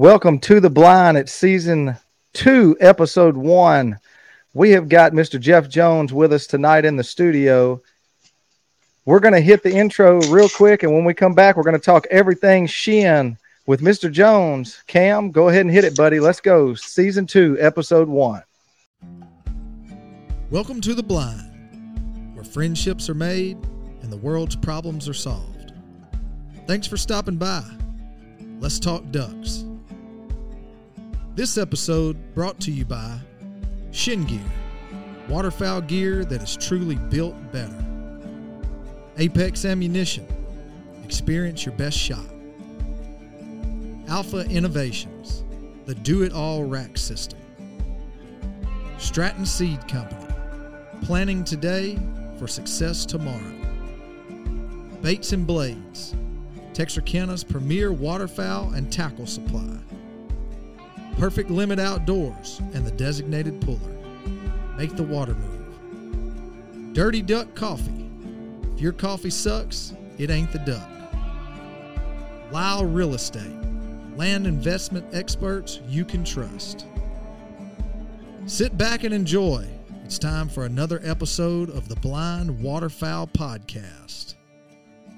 Welcome to the blind at season two, episode one. We have got Mr. Jeff Jones with us tonight in the studio. We're going to hit the intro real quick, and when we come back, we're going to talk everything Chene with Mr. Jones. Cam, go ahead and hit it, buddy. Let's go. Season two, episode one. Welcome to the blind, where friendships are made and the world's problems are solved. Thanks for stopping by. Let's talk ducks. This episode brought to you by Chene Gear, waterfowl gear that is truly built better. Apex Ammunition, experience your best shot. Alpha Innovations, the do it all rack system. Stratton Seed Company, planning today for success tomorrow. Baits and Blades, Texarkana's premier waterfowl and tackle supply. Perfect Limit Outdoors and the designated puller. Make the water move. Dirty Duck Coffee. If your coffee sucks, it ain't the duck. Lyle Real Estate. Land investment experts you can trust. Sit back and enjoy. It's time for another episode of the Blind Waterfowl Podcast.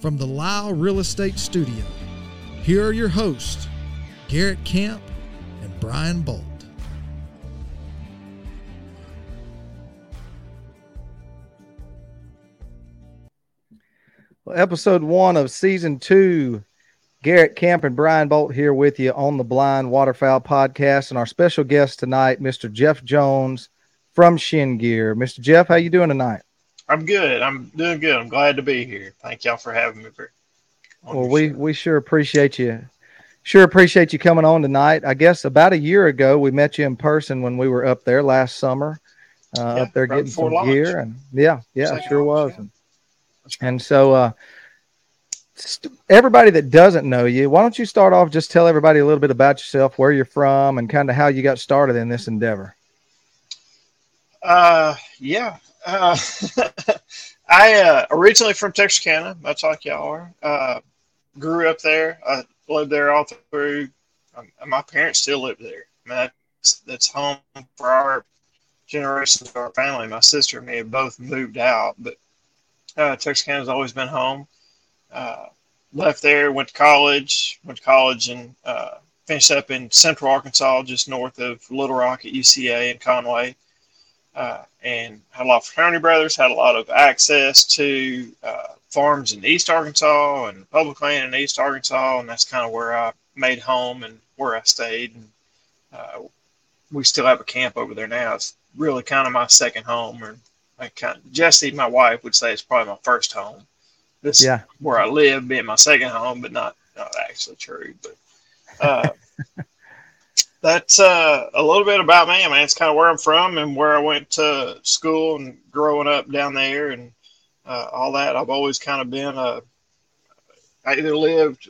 From the Lyle Real Estate Studio, here are your hosts, Garrett Camp Brian Bolt. Well, episode one of season two. Garrett Camp and Brian Bolt here with you on the Blind Waterfowl podcast, and our special guest tonight, Mr. Jeff Jones from Chene Gear. Mr. Jeff, how you doing tonight? I'm good. I'm doing good. I'm glad to be here. Thank y'all for having me. Well, we show. we sure appreciate you. Sure appreciate you coming on tonight. I guess about a year ago we met you in person when we were up there last summer, uh, yeah, up there right getting some launch. gear, and yeah, yeah, Second sure launch, was. Yeah. And, and so, uh, st- everybody that doesn't know you, why don't you start off? Just tell everybody a little bit about yourself, where you're from, and kind of how you got started in this endeavor. Uh, yeah. Uh, I uh, originally from Texarkana, much like y'all are. Uh, grew up there. I lived there all through. Um, my parents still live there. I mean, that's, that's home for our generations of our family. My sister and me have both moved out, but uh, Texarkana's always been home. Uh, left there, went to college, went to college and uh, finished up in Central Arkansas, just north of Little Rock at UCA and Conway. Uh, and had a lot of fraternity brothers, had a lot of access to uh, farms in East Arkansas and public land in East Arkansas, and that's kind of where I made home and where I stayed. And uh, we still have a camp over there now. It's really kind of my second home, and I kind of, Jesse, my wife, would say it's probably my first home. This yeah. where I live being my second home, but not not actually true. But uh, that's uh, a little bit about me. I mean, it's kind of where I'm from and where I went to school and growing up down there and uh, all that. I've always kind of been a. Uh, I either lived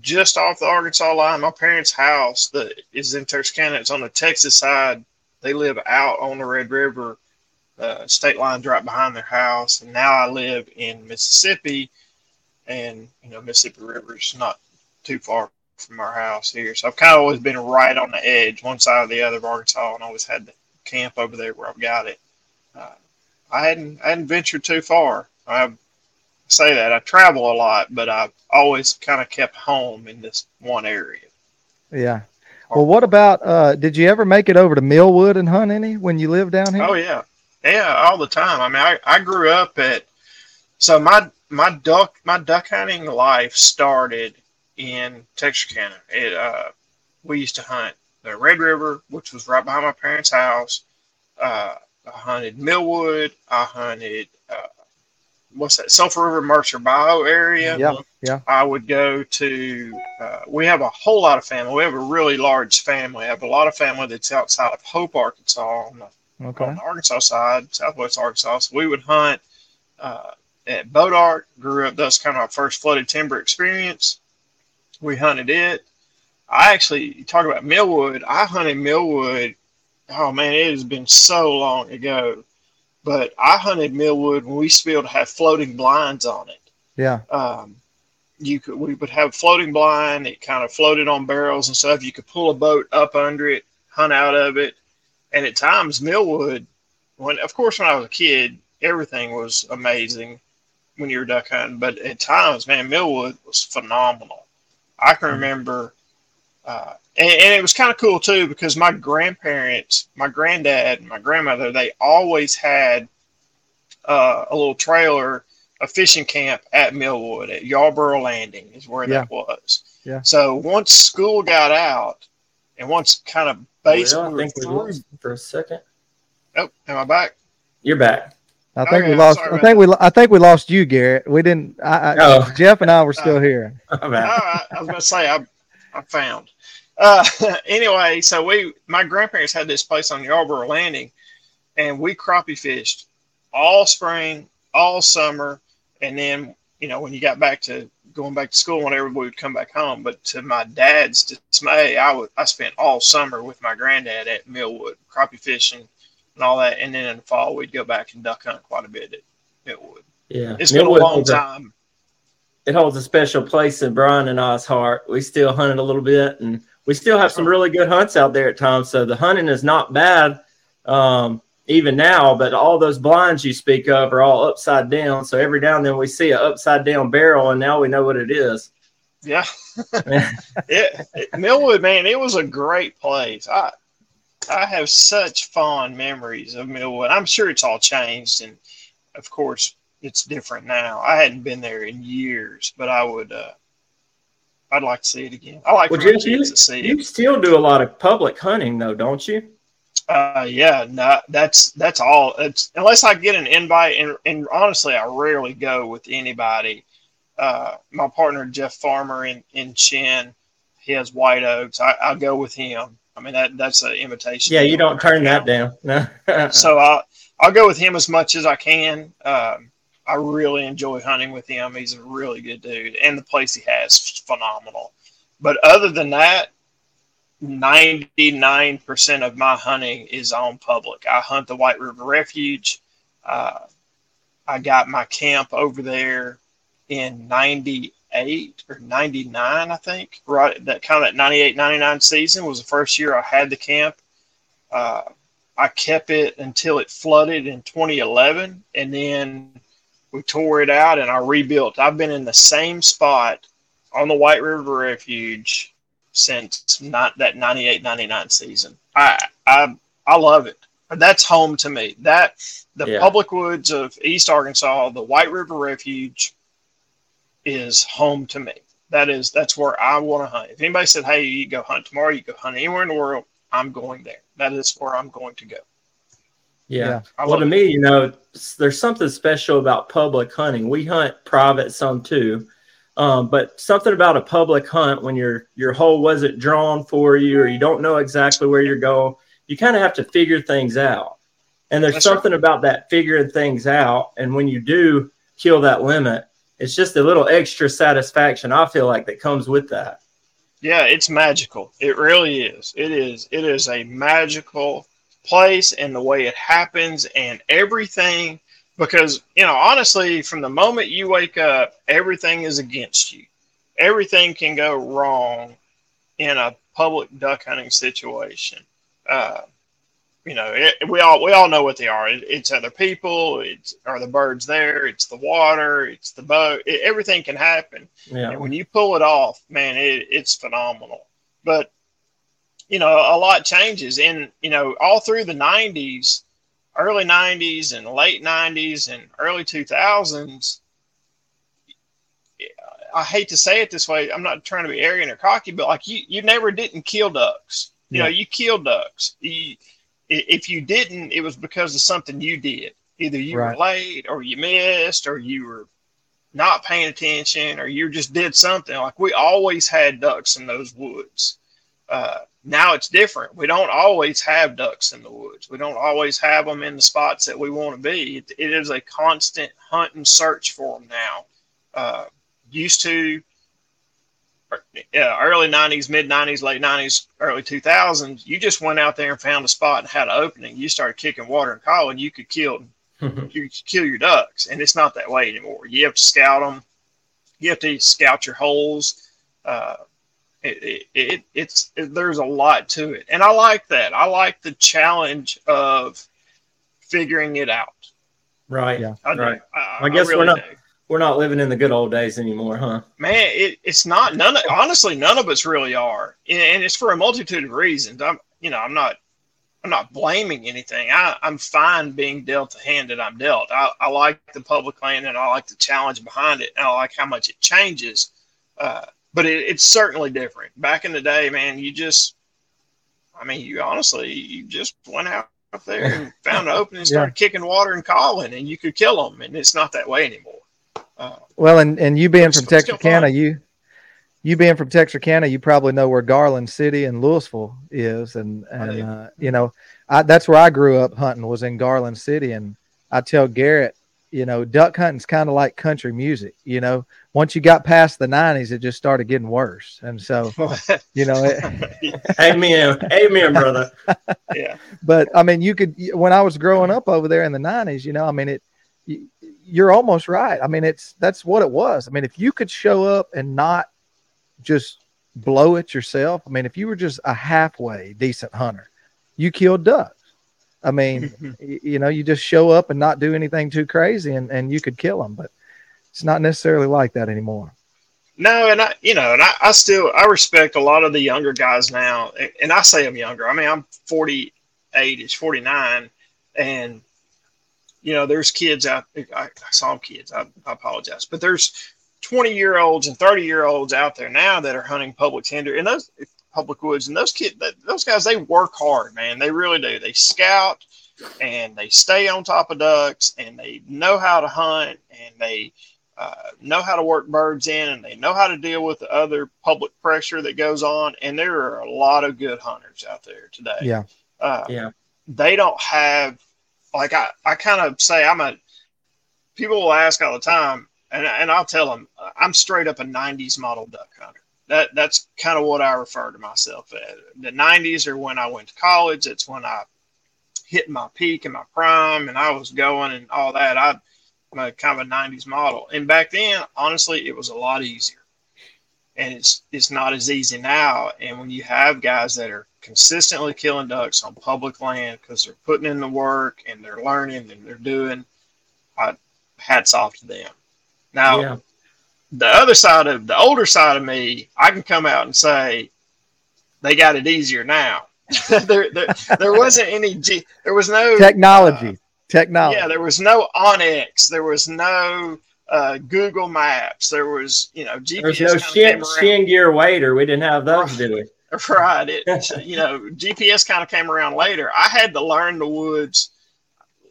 just off the Arkansas line. My parents' house that is in Texarkana. It's on the Texas side. They live out on the Red River. Uh, state line right behind their house, and now I live in Mississippi, and you know Mississippi River is not too far from our house here. So I've kind of always been right on the edge, one side or the other of Arkansas, and always had the camp over there where I've got it. Uh, I hadn't I hadn't ventured too far. I say that I travel a lot, but I've always kind of kept home in this one area. Yeah. Well, what about? Uh, did you ever make it over to Millwood and hunt any when you lived down here? Oh yeah, yeah, all the time. I mean, I, I grew up at so my my duck my duck hunting life started in Texarkana. It, uh, we used to hunt the Red River, which was right behind my parents' house. Uh, I hunted Millwood. I hunted uh, what's that? Sulphur River Mercer Bayou area. Yeah, yeah. I would go to. Uh, we have a whole lot of family. We have a really large family. I have a lot of family that's outside of Hope, Arkansas, on the, okay. on the Arkansas side, Southwest Arkansas. So we would hunt uh, at Bois d'Arc. Grew up. That's kind of our first flooded timber experience we hunted it. I actually talk about Millwood. I hunted Millwood. Oh man, it has been so long ago. But I hunted Millwood when we used to be able to have floating blinds on it. Yeah. Um, you could we would have floating blind. It kind of floated on barrels and stuff. You could pull a boat up under it, hunt out of it, and at times Millwood. When of course when I was a kid, everything was amazing when you were duck hunting, but at times, man, Millwood was phenomenal. I can mm-hmm. remember, uh, and, and, it was kind of cool too because my grandparents, my granddad, and my grandmother, they always had uh, a little trailer a fishing camp at Millwood at Yarborough Landing is where yeah. that was. Yeah. So once school got out, and once kind of basically well, I think we lost for a second. Oh, am I back? You're back. I think okay, we lost. I think that. we. I think we lost you, Garrett. We didn't. I, I, oh. Jeff and I were still uh, here. I, I was going to say I. I found. Uh, anyway, so we, my grandparents had this place on Yarborough Landing, and we crappie fished all spring, all summer, and then you know when you got back to going back to school whenever we would come back home. But to my dad's dismay i would i spent all summer with my granddad at millwood crappie fishing and all that. And then in the fall we'd go back and duck hunt quite a bit at millwood. Yeah. It's millwood been a long time a, it holds a special place in brian and i's heart. We still hunted a little bit and we still have some really good hunts out there at times so the hunting is not bad um, even now, but all those blinds you speak of are all upside down. So every now and then we see an upside down barrel, and now we know what it is. Yeah, it, it, Millwood, man, it was a great place. I I have such fond memories of Millwood. I'm sure it's all changed, and of course it's different now. I hadn't been there in years, but I would. Uh, I'd like to see it again. I like well, you, you, to see you it. You still do a lot of public hunting, though, don't you? Uh, yeah, no, that's that's all. It's unless I get an invite, and, and honestly, I rarely go with anybody. Uh, my partner Jeff Farmer in in Chene, he has white oaks. I, I go with him. I mean that that's an invitation. Yeah, you don't turn that down. No. so I'll I'll go with him as much as I can. Um, I really enjoy hunting with him. He's a really good dude, and the place he has is phenomenal. But other than that, 99% of my hunting is on public. I hunt the White River Refuge. Uh, I got my camp over there in 98 or 99, I think. Right, that kind of that 98, 99 season was the first year I had the camp. Uh, I kept it until it flooded in 2011, and then we tore it out and I rebuilt. I've been in the same spot on the White River Refuge since not that 98 99 season. I I I love it. That's home to me. That the yeah. public woods of East Arkansas, the White River Refuge is home to me. That is that's where I want to hunt. If anybody said, "Hey, you go hunt tomorrow," you go hunt anywhere in the world, I'm going there. That is where I'm going to go. Yeah. yeah. Well, to me, you know, there's something special about public hunting. We hunt private some too, um, but something about a public hunt when your your hole wasn't drawn for you or you don't know exactly where you're going, you kind of have to figure things out. And there's That's something right. about that figuring things out. And when you do kill that limit, it's just a little extra satisfaction I feel like that comes with that. Yeah, it's magical. It really is. It is. It is a magical place and the way it happens and everything. Because you know honestly from the moment you wake up everything is against you. Everything can go wrong in a public duck hunting situation. Uh, you know it, we all we all know what they are. It, it's other people. It's are the birds there? It's the water. It's the boat. It, everything can happen. Yeah. and when you pull it off man it's phenomenal. But you know a lot changes. And you know all through the 90s early 90s and late 90s and early 2000s i hate to say it this way i'm not trying to be arrogant or cocky but like you you never didn't kill ducks. You yeah. know you killed ducks. You, if you didn't it was because of something you did. Either you right. were late or you missed or you were not paying attention or you just did something. Like we always had ducks in those woods. Uh, now it's different. We don't always have ducks in the woods. We don't always have them in the spots that we want to be. it, it is a constant hunt and search for them now. Uh, used to uh, early 90s, mid 90s, late 90s, early 2000s, you just went out there and found a spot and had an opening. You started kicking water and calling, you could kill you could kill your ducks, and it's not that way anymore. You have to scout them. You have to scout your holes. Uh, it, it, it, it's it, there's a lot to it, and I like that. I like the challenge of figuring it out. Right. Yeah. I right. I, I, guess I really we're not do. we're not living in the good old days anymore, huh? Man, it, it's not. None. Of, honestly, none of us really are, and it's for a multitude of reasons. I'm, you know, I'm not. I'm not blaming anything. I, I'm fine being dealt the hand that I'm dealt. I, I like the public land and I like the challenge behind it. And I like how much it changes. Uh, but it, it's certainly different. Back in the day, man, you just, I mean, you honestly, you just went out there and found an opening and started yeah. kicking water and calling, and you could kill them. And it's not that way anymore. Uh, well, and, and you being from Texarkana, you you being from Texarkana, you probably know where Garland City and Lewisville is, and and uh, you know I, that's where I grew up hunting was in Garland City, and I tell Garrett, you know, duck hunting's kind of like country music. You know, once you got past the '90s, it just started getting worse, and so you know, it, amen, amen, brother. yeah, but I mean, you could when I was growing up over there in the '90s, you know, I mean it. You're almost right. I mean, it's that's what it was. I mean, if you could show up and not just blow it yourself. I mean, if you were just a halfway decent hunter, you killed ducks. I mean, you know, you just show up and not do anything too crazy and, and you could kill them, but it's not necessarily like that anymore. No, and I, you know, and I, I still, I respect a lot of the younger guys now. And I say I'm younger. I mean, I'm 48, it's 49. And, you know, there's kids out, I, I saw kids, I, I apologize, but there's 20 year olds and 30 year olds out there now that are hunting public tender and those public woods and those kids those guys they work hard man they really do they scout and they stay on top of ducks and they know how to hunt and they uh, know how to work birds in and they know how to deal with the other public pressure that goes on and there are a lot of good hunters out there today yeah uh, yeah they don't have like i, I kind of say i'm a people will ask all the time and, and I'll tell them I'm straight up a 90s model duck hunter. That that's kind of what I refer to myself as. The 90s are when I went to college. It's when I hit my peak and my prime, and I was going and all that. I, Kind of a 90s model, and back then, honestly, it was a lot easier. And it's it's not as easy now. And when you have guys that are consistently killing ducks on public land because they're putting in the work and they're learning and they're doing, I, hats off to them. Now, yeah. the other side of the older side of me, I can come out and say they got it easier now. there, there, there, wasn't any. G, there was no technology. Uh, technology. Yeah, there was no onX. There was no uh, Google Maps. There was, you know, GPS. There was no Chene, Chene Gear waiter. We didn't have those, did we? Right. It, you know, GPS kind of came around later. I had to learn the woods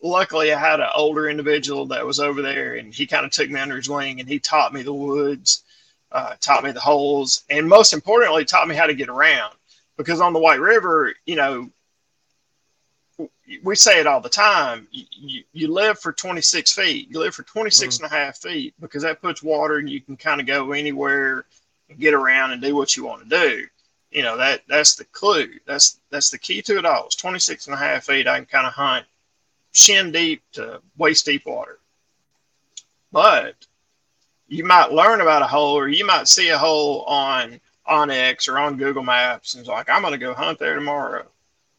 luckily I had an older individual that was over there and he kind of took me under his wing and he taught me the woods, uh, taught me the holes, and most importantly, taught me how to get around. Because on the White River, you know, we say it all the time. You, you live for 26 feet. You live for 26 mm-hmm. and a half feet because that puts water and you can kind of go anywhere and get around and do what you want to do. You know, that that's the clue. That's that's the key to it all. It's 26 and a half feet. I can kind of hunt shin deep to waist deep water. But you might learn about a hole or you might see a hole on onX or on Google Maps and it's like, I'm going to go hunt there tomorrow.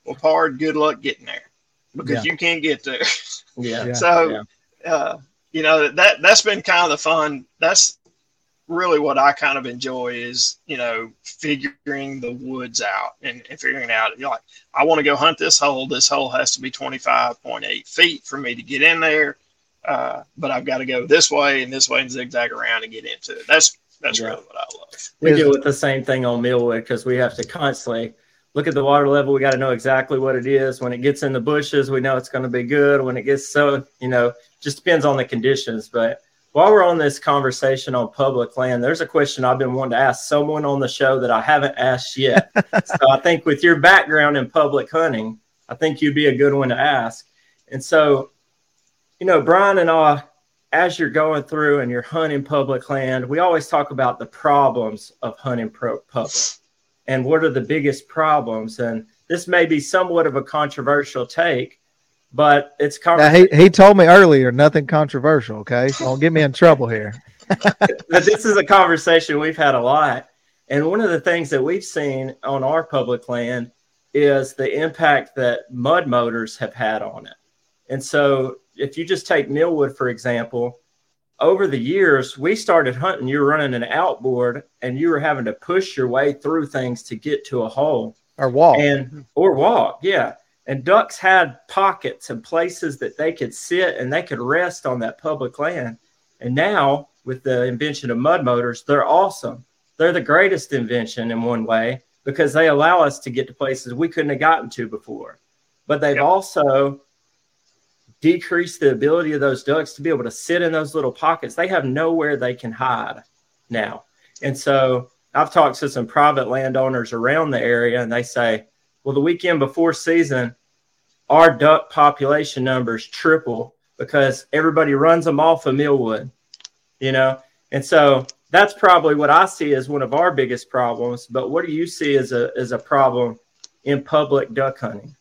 Well, pard, good luck getting there because yeah. you can't get there. Yeah. so, yeah. Uh, you know, that, that's been kind of the fun. That's really what I kind of enjoy is, you know, figuring the woods out and, and figuring out, you know, like, I want to go hunt this hole. This hole has to be 25.8 feet for me to get in there. Uh, but I've got to go this way and this way and zigzag around and get into it. That's, that's yeah. really what I love. We do it the same thing on Millwood because we have to constantly look at the water level. We got to know exactly what it is. When it gets in the bushes, we know it's going to be good. When it gets so, you know, just depends on the conditions. But while we're on this conversation on public land, there's a question I've been wanting to ask someone on the show that I haven't asked yet. so I think with your background in public hunting, I think you'd be a good one to ask. And so, you know, Brian and I, as you're going through and you're hunting public land, we always talk about the problems of hunting pro- public and what are the biggest problems. And this may be somewhat of a controversial take, but it's now, he he told me earlier nothing controversial. Okay, so don't get me in trouble here. but this is a conversation we've had a lot. And one of the things that we've seen on our public land is the impact that mud motors have had on it. And so, if you just take Millwood, for example, over the years, we started hunting. You were running an outboard and you were having to push your way through things to get to a hole or walk. And, or walk, yeah. And ducks had pockets and places that they could sit and they could rest on that public land. And now, with the invention of mud motors, they're awesome. They're the greatest invention in one way because they allow us to get to places we couldn't have gotten to before. But they've yep. also decreased the ability of those ducks to be able to sit in those little pockets. They have nowhere they can hide now. And so I've talked to some private landowners around the area, and they say, well, the weekend before season, our duck population numbers triple because everybody runs them off of Millwood, you know? And so that's probably what I see as one of our biggest problems. But what do you see as a as a problem in public duck hunting?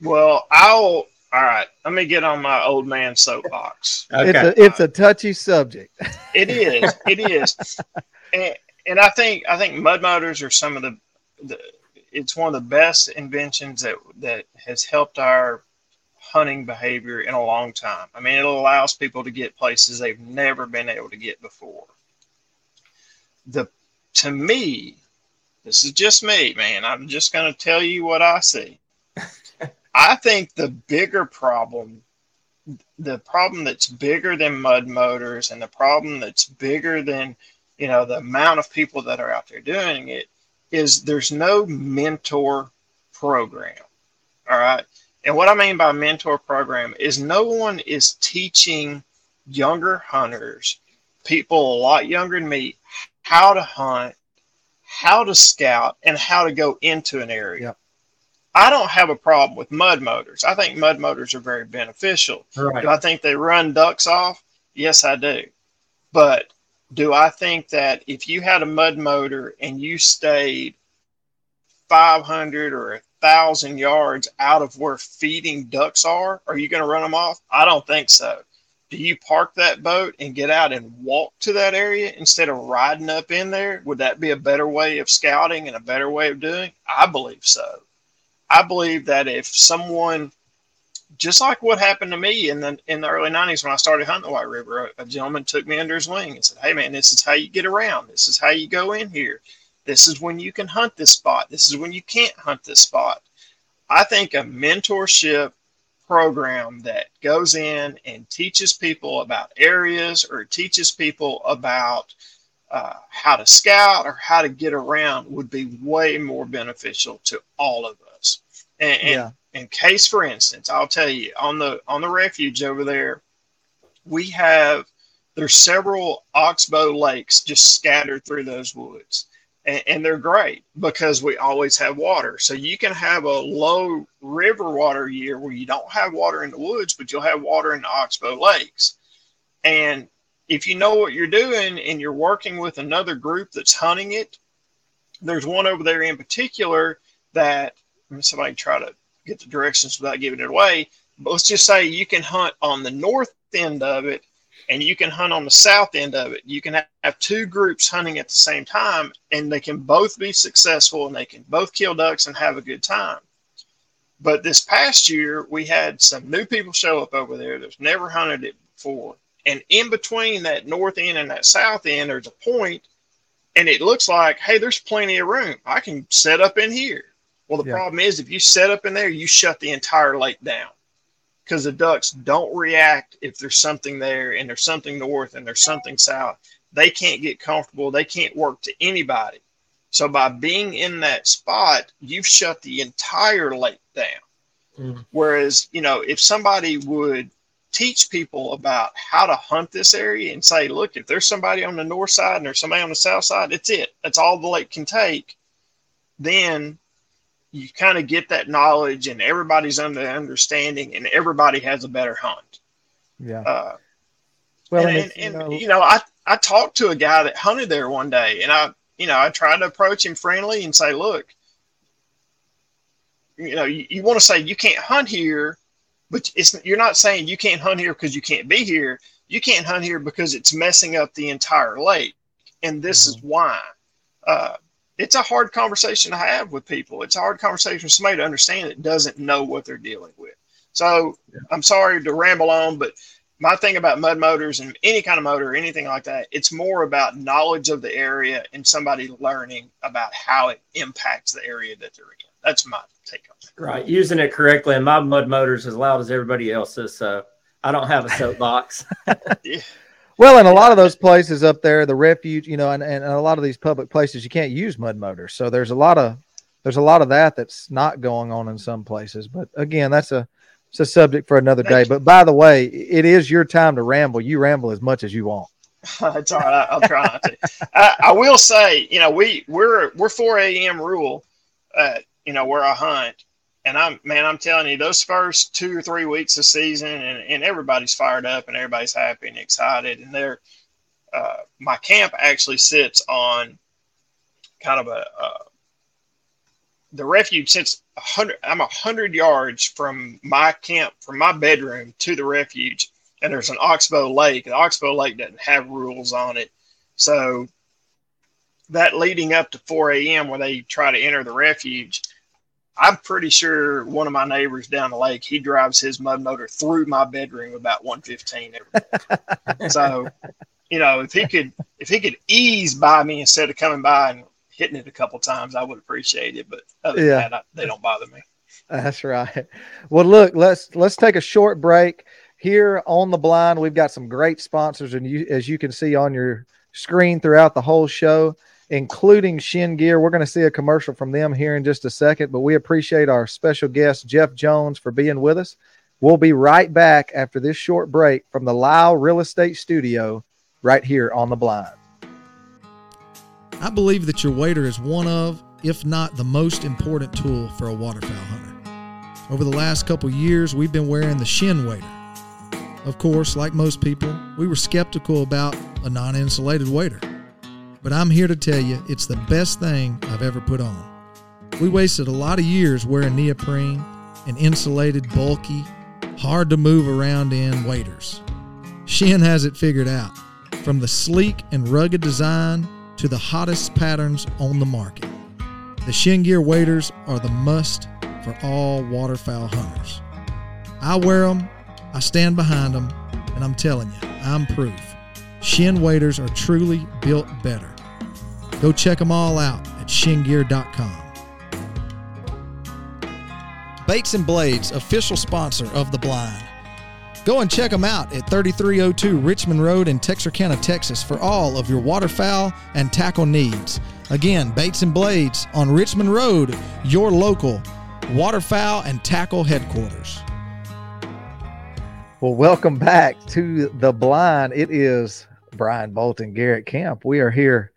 Well, I'll all right. Let me get on my old man soapbox. okay. It's a, it's a touchy subject. It is. It is. and, and I think I think mud motors are some of the, the it's one of the best inventions that that has helped our hunting behavior in a long time. I mean, it allows people to get places they've never been able to get before the to me, this is just me, man. I'm just going to tell you what I see. I think the bigger problem, the problem that's bigger than mud motors, and the problem that's bigger than you know the amount of people that are out there doing it, is there's no mentor program. All right. And what I mean by mentor program is no one is teaching younger hunters, people a lot younger than me, how to hunt, how to scout, and how to go into an area. Yep. I don't have a problem with mud motors. I think mud motors are very beneficial. Right. Do I think they run ducks off? Yes, I do. But do I think that if you had a mud motor and you stayed 500 or 1,000 yards out of where feeding ducks are, are you going to run them off? I don't think so do you park that boat and get out and walk to that area instead of riding up in there? Would that be a better way of scouting and a better way of doing? I believe so. I believe that if someone, just like what happened to me in the in the early '90s when I started hunting the White River, a, a gentleman took me under his wing and said, "Hey, man, this is how you get around. This is how you go in here. This is when you can hunt this spot. This is when you can't hunt this spot." I think a mentorship program that goes in and teaches people about areas or teaches people about uh, how to scout or how to get around would be way more beneficial to all of And, yeah. and in case, for instance, I'll tell you on the on the refuge over there, we have there's several oxbow lakes just scattered through those woods and, and, they're great because we always have water. So you can have a low river water year where you don't have water in the woods, but you'll have water in the Oxbow lakes. And if you know what you're doing and you're working with another group that's hunting it, there's one over there in particular that somebody try to get the directions without giving it away. But let's just say you can hunt on the north end of it and you can hunt on the south end of it. You can have two groups hunting at the same time, and they can both be successful and they can both kill ducks and have a good time. But this past year, we had some new people show up over there that's never hunted it before. And in between that north end and that south end, there's a point, and it looks like, hey, there's plenty of room. I can set up in here. Well, the yeah. problem is, if you set up in there, you shut the entire lake down because the ducks don't react if there's something there and there's something north and there's something south. They can't get comfortable. They can't work to anybody. So by being in that spot, you've shut the entire lake down. Mm. Whereas, you know, if somebody would teach people about how to hunt this area and say, look, if there's somebody on the north side and there's somebody on the south side, that's it. That's all the lake can take. Then you kind of get that knowledge and everybody's under understanding and everybody has a better hunt. Yeah. Uh, well, and, and, and, you, know, you know, I, I talked to a guy that hunted there one day and I, you know, I tried to approach him friendly and say, look, you know, you, you want to say you can't hunt here, but it's, you're not saying you can't hunt here because you can't be here. you can't hunt here because it's messing up the entire lake. And this mm-hmm. is why. Uh, it's a hard conversation to have with people. It's a hard conversation for somebody to understand that doesn't know what they're dealing with. So yeah. I'm sorry to ramble on, but my thing about mud motors and any kind of motor or anything like that, it's more about knowledge of the area and somebody learning about how it impacts the area that they're in. That's my take on it. Right. Using it correctly. And my mud motor is as loud as everybody else's. So I don't have a soapbox. yeah. Well, in a lot of those places up there, the refuge, you know, and, and a lot of these public places, you can't use mud motors. So there's a lot of there's a lot of that that's not going on in some places. But again, that's a it's a subject for another day. But by the way, it is your time to ramble. You ramble as much as you want. That's all right. I'll try not to. I, I, will say, you know, we we're we're 4 a.m. rule, uh, you know, where I hunt, and I'm man, I'm telling you, those first two or three weeks of season, and, and everybody's fired up and everybody's happy and excited, and they're uh, my camp actually sits on kind of a, a the refuge sits a hundred. I'm a hundred yards from my camp, from my bedroom to the refuge, and there's an oxbow lake. The oxbow lake doesn't have rules on it, so that leading up to 4 a.m. where they try to enter the refuge, I'm pretty sure one of my neighbors down the lake, he drives his mud motor through my bedroom about 115 every day. so, you know, if he could, if he could ease by me instead of coming by and hitting it a couple times, I would appreciate it. But other yeah. than that, I, they don't bother me. That's right. Well, look, let's let's take a short break here on the blind. We've got some great sponsors, and you, as you can see on your screen throughout the whole show, including Chene Gear. We're going to see a commercial from them here in just a second, but we appreciate our special guest Jeff Jones for being with us. We'll be right back after this short break from the Lyle Real Estate Studio, right here on the blind. I believe that your waiter is one of, if not the most important tool for a waterfowl hunter. Over the last couple years, we've been wearing the Chene waiter. Of course, like most people, we were skeptical about a non insulated wader. But I'm here to tell you it's the best thing I've ever put on. We wasted a lot of years wearing neoprene and insulated, bulky, hard to move around in waders. Chene has it figured out. From the sleek and rugged design to the hottest patterns on the market. The Chene Gear waders are the must for all waterfowl hunters. I wear them, I stand behind them, and I'm telling you, I'm proof. Chene waders are truly built better. Go check them all out at chenegear.com. Baits and Blades, official sponsor of The Blind. Go and check them out at 3302 Richmond Road in Texarkana, Texas for all of your waterfowl and tackle needs. Again, Baits and Blades on Richmond Road, your local waterfowl and tackle headquarters. Well, welcome back to The Blind. It is Brian Bolton, Garrett Camp. We are here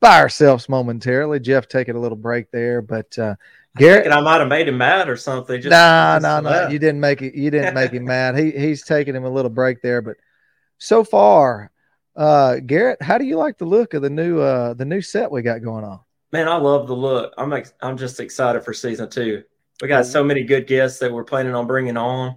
by ourselves momentarily. Jeff taking a little break there, but uh, Garrett, I might have made him mad or something. Just, nah, nah, nah. You didn't make it. You didn't make him mad. He he's taking him a little break there, but so far, uh, Garrett, how do you like the look of the new uh the new set we got going on? Man, I love the look. I'm ex- I'm just excited for season two. We got so many good guests that we're planning on bringing on.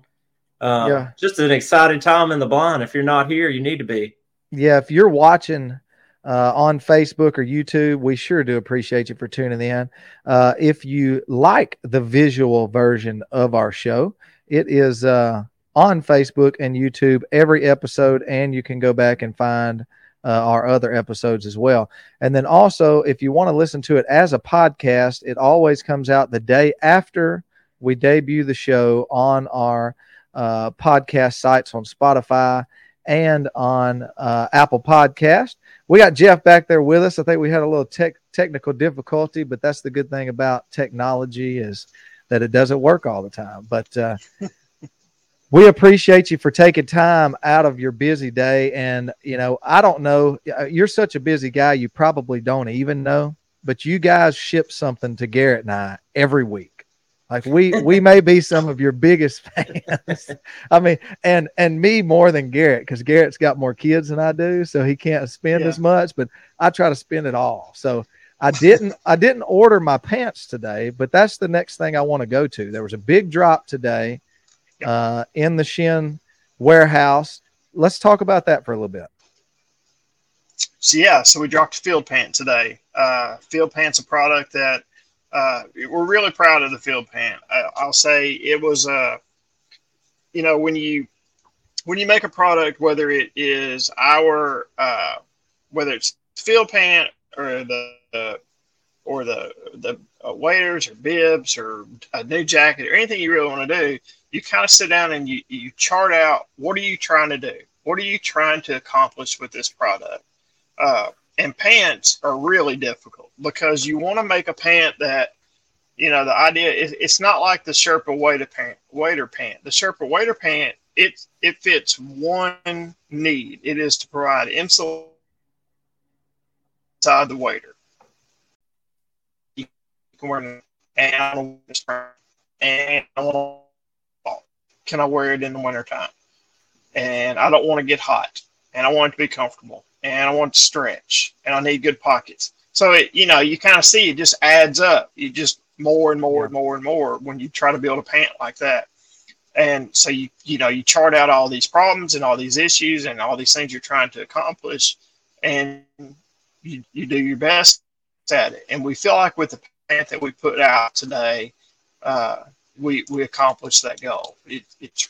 Um, yeah, just an exciting time in the blind. If you're not here, you need to be. Yeah, if you're watching uh, on Facebook or YouTube. We sure do appreciate you for tuning in. Uh, if you like the visual version of our show, it is uh, on Facebook and YouTube every episode, and you can go back and find uh, our other episodes as well. And then also, if you want to listen to it as a podcast, it always comes out the day after we debut the show on our uh, podcast sites on Spotify and on uh, Apple Podcast. We got Jeff back there with us. I think we had a little tech, technical difficulty, but that's the good thing about technology is that it doesn't work all the time. But uh, we appreciate you for taking time out of your busy day. And you know, I don't know, uh, you're such a busy guy, you probably don't even know, but you guys ship something to Garrett and I every week. Like we we may be some of your biggest fans. I mean, and and me more than Garrett because Garrett's got more kids than I do, so he can't spend yeah. as much. But I try to spend it all. So I didn't I didn't order my pants today, but that's the next thing I want to go to. There was a big drop today uh, in the Chene warehouse. let's talk about that for a little bit. So yeah, so we dropped Field Pant today. Uh, Field Pant's a product that uh, we're really proud of the Field Pant. I, will say it was uh, you know, when you when you make a product, whether it is our uh, whether it's Field Pant or the uh, or the the uh, or bibs or a new jacket or anything you really want to do, you kind of sit down and you, you chart out what are you trying to do? What are you trying to accomplish with this product? Uh, and pants are really difficult because you want to make a pant that, you know, the idea is it's not like the Sherpa waiter pant. Wader pant. The Sherpa waiter pant it it fits one need. It is to provide insulation inside the waiter. You can wear and I and I want can I wear it in the wintertime? And I don't want to get hot and I want it to be comfortable and I want to stretch and I need good pockets. So it, you know, you kind of see it just adds up. You just more and more yeah. and more and more when you try to build a pant like that. And so you, you know, you chart out all these problems and all these issues and all these things you're trying to accomplish and you, you do your best at it. And we feel like with the pant that we put out today, uh, we we accomplished that goal. It it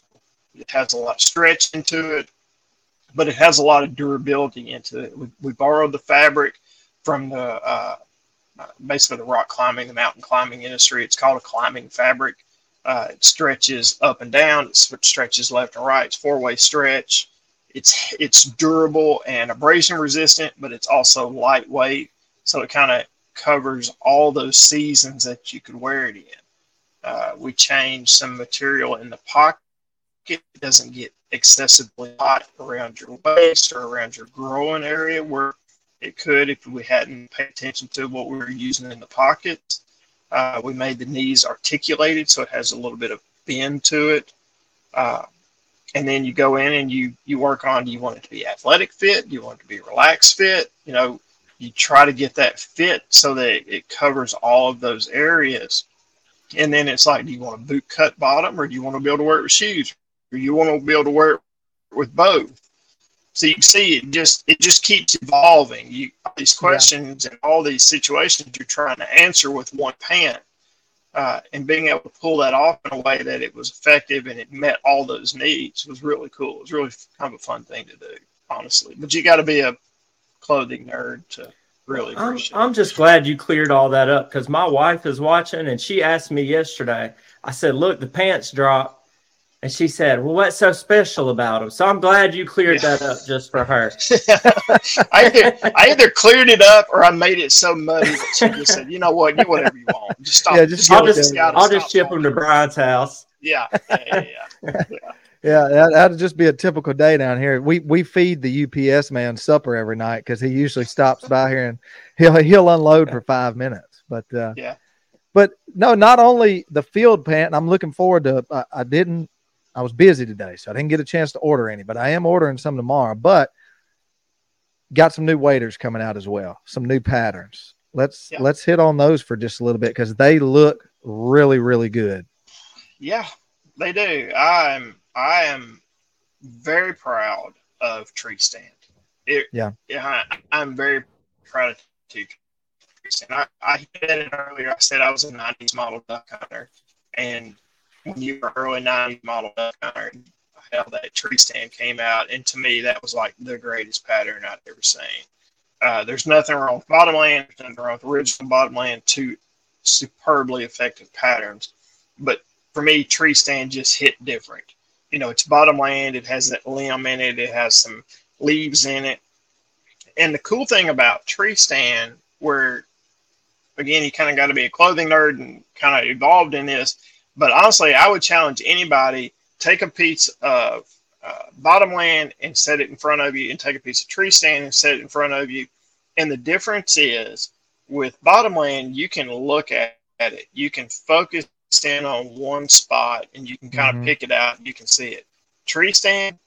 it has a lot of stretch into it, but it has a lot of durability into it. We, we borrowed the fabric from the uh, basically the rock climbing, the mountain climbing industry. It's called a climbing fabric. Uh, it stretches up and down. It stretches left and right. It's four way stretch. It's it's durable and abrasion resistant, but it's also lightweight. So it kind of covers all those seasons that you could wear it in. Uh, we changed some material in the pocket. It doesn't get excessively hot around your waist or around your groin area where it could if we hadn't paid attention to what we were using in the pockets. Uh, we made the knees articulated so it has a little bit of bend to it. Uh, and then you go in and you you work on do you want it to be athletic fit? Do you want it to be relaxed fit? You know, you try to get that fit so that it covers all of those areas. And then it's like, do you want a boot cut bottom or do you want to be able to wear it with shoes? You want to be able to wear it with both? So you see it just it just keeps evolving. You these questions yeah. and all these situations you're trying to answer with one pant. Uh, and being able to pull that off in a way that it was effective and it met all those needs was really cool. It was really kind of a fun thing to do, honestly. But you got to be a clothing nerd to really I'm, I'm just glad you cleared all that up because my wife is watching and she asked me yesterday. I said, "Look, the pants dropped." And she said, "Well, what's so special about them?" So I'm glad you cleared that up just for her. I, either, I either cleared it up or I made it so muddy that she just said, "You know what? Do whatever you want. Just stop." Yeah, just, I'll just, I'll just ship them to Brian's house. Yeah, yeah, yeah. yeah. yeah that, that'd just be a typical day down here. We we feed the UPS man supper every night because he usually stops by here and he'll he'll unload for five minutes. But uh, yeah, but no, not only the field pant. I'm looking forward to. I, I didn't I was busy today, so I didn't get a chance to order any, but I am ordering some tomorrow. But got some new waders coming out as well, some new patterns. Let's yeah. let's hit on those for just a little bit because they look really really good. Yeah, they do. I'm I am very proud of Tree Stand. It, yeah, yeah, I, am very proud of Tree Stand. I, I said it earlier. I said I was a '90s model duck hunter, and you were early 90s model pattern, how that tree stand came out. And to me, that was like the greatest pattern I'd ever seen. Uh, there's nothing wrong with bottomland, there's nothing wrong with original bottomland, two superbly effective patterns. But for me, tree stand just hit different. You know, it's bottomland, it has that limb in it, it has some leaves in it. And the cool thing about tree stand, where again, you kind of got to be a clothing nerd and kind of evolved in this, but honestly, I would challenge anybody take a piece of uh, bottomland and set it in front of you, and take a piece of tree stand and set it in front of you. And the difference is with bottom land, you can look at, at it, you can focus in on one spot, and you can kind mm-hmm. of pick it out, and you can see it. Tree stand,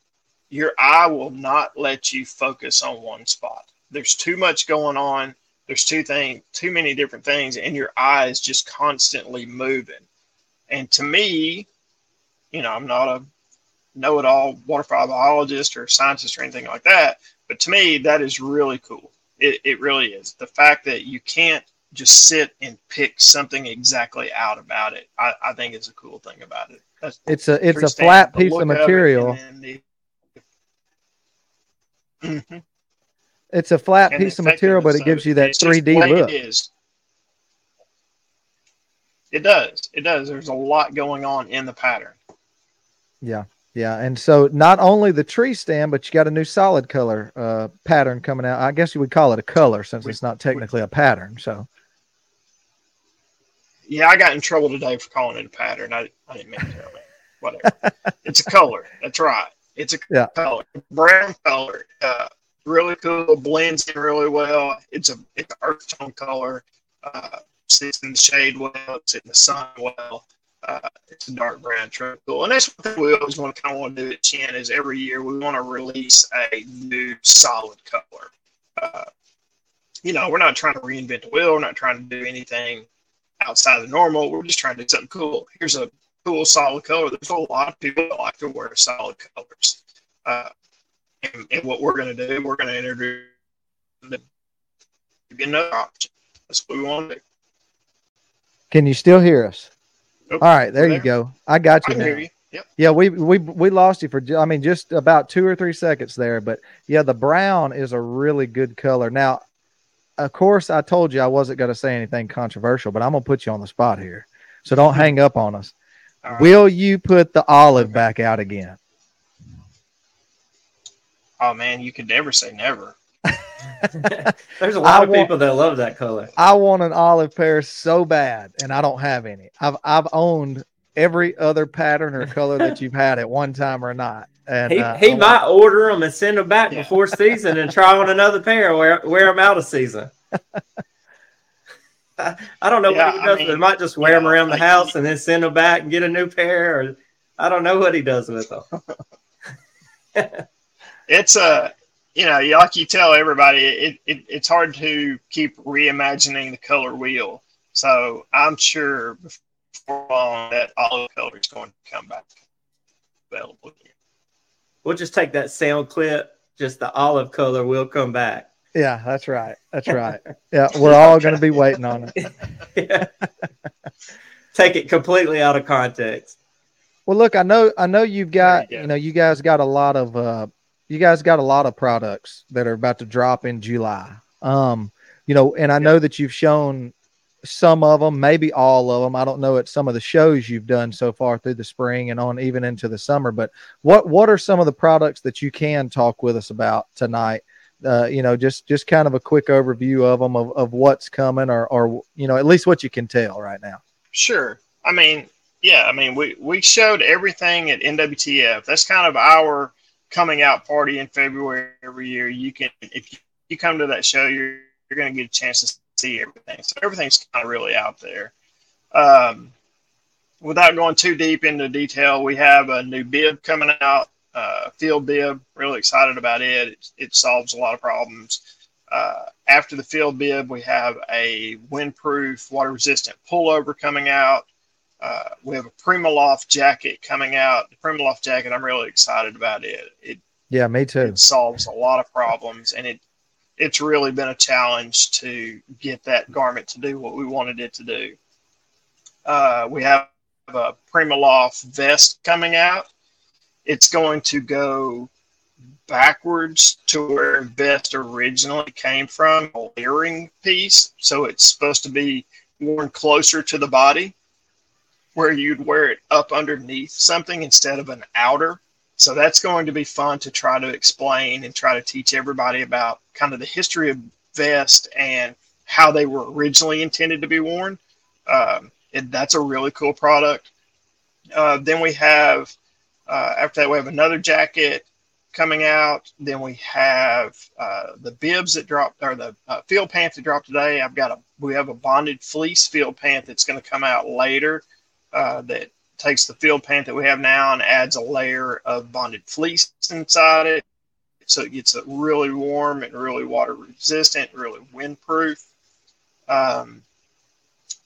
your eye will not let you focus on one spot. There's too much going on. There's too thing, too many different things, and your eye is just constantly moving. And to me, you know, I'm not a know it all waterfowl biologist or scientist or anything like that. But to me, that is really cool. It, it really is. The fact that you can't just sit and pick something exactly out about it, I, I think is a cool thing about it. That's it's a it's a flat piece of material. Of the, mm-hmm. It's a flat and piece of material, but it gives you that 3D look. It is. It does. It does. There's a lot going on in the pattern. Yeah. Yeah, and so not only the tree stand, but you got a new solid color uh, pattern coming out. I guess you would call it a color since we, it's not technically we, a pattern. So, yeah, I got in trouble today for calling it a pattern. I, I didn't mean to. Whatever. it's a color. That's right. It's a yeah. color, brown color. Uh, really cool. Blends in really well. It's a it's an earth tone color. Uh, sits in the shade well. It's in the sun well. Uh, it's a dark brown tropical, and that's what we always want to kind of want to do at Chene is every year we want to release a new solid color. Uh, you know, we're not trying to reinvent the wheel. We're not trying to do anything outside of the normal. We're just trying to do something cool. Here's a cool solid color. There's a lot of people that like to wear solid colors. Uh, and, and, what we're going to do, we're going to introduce the, another option. That's what we want to do. Can you still hear us? All right, there, there, you go. I got you I now. You. Yep. Yeah, we we we lost you for I mean just about two or three seconds there, but yeah, the brown is a really good color. Now, of course, I told you I wasn't going to say anything controversial, but I'm going to put you on the spot here, so don't mm-hmm. hang up on us. Right. Will you put the olive back out again? Oh man, you could never say never. There's a lot I of want, people that love that color. I want an olive pair so bad, and I don't have any. I've I've owned every other pattern or color that you've had at one time or not. And he, uh, he might order them and send them back yeah. before season and try on another pair. Wear wear them out of season. I, I don't know yeah, what he does. I mean, they might just wear yeah, them around the house and then send them back and get a new pair. Or I don't know what he does with them. it's a you know, like you tell everybody, it, it, it's hard to keep reimagining the color wheel. So I'm sure before long that olive color is going to come back available again. We'll just take that sound clip, just the olive color will come back. Yeah, that's right. That's right. Yeah, we're all going to be waiting on it. Take it completely out of context. Well, look, I know, I know you've got, you, you know, you guys got a lot of uh, you guys got a lot of products that are about to drop in July. Um, you know, and I know that you've shown some of them, maybe all of them. I don't know at some of the shows you've done so far through the spring and on even into the summer. But what what are some of the products that you can talk with us about tonight? Uh, you know, just just kind of a quick overview of them of, of what's coming, or or you know, at least what you can tell right now. Sure. I mean, yeah. I mean, we we showed everything at NWTF. That's kind of our coming out party in February every year. You can if you come to that show, you're you're going to get a chance to see everything. So everything's kind of really out there. Um, without going too deep into detail, we have a new bib coming out, uh, field bib. Really excited about it. It, it solves a lot of problems. Uh, after the field bib, we have a windproof, water resistant pullover coming out. Uh, we have a Primaloft jacket coming out. The Primaloft jacket, I'm really excited about it. It yeah, me too. It solves a lot of problems, and it it's really been a challenge to get that garment to do what we wanted it to do. Uh, we have a Primaloft vest coming out. It's going to go backwards to where vest originally came from, a layering piece. So it's supposed to be worn closer to the body where you'd wear it up underneath something instead of an outer. So that's going to be fun to try to explain and try to teach everybody about kind of the history of vest and how they were originally intended to be worn. Um, and that's a really cool product. Uh, then we have, uh, after that, we have another jacket coming out. Then we have uh, the bibs that dropped, or the uh, field pants that dropped today. I've got a, we have a bonded fleece field pant that's going to come out later uh, that takes the field pant that we have now and adds a layer of bonded fleece inside it. So it gets really warm and really water resistant, really windproof. Um,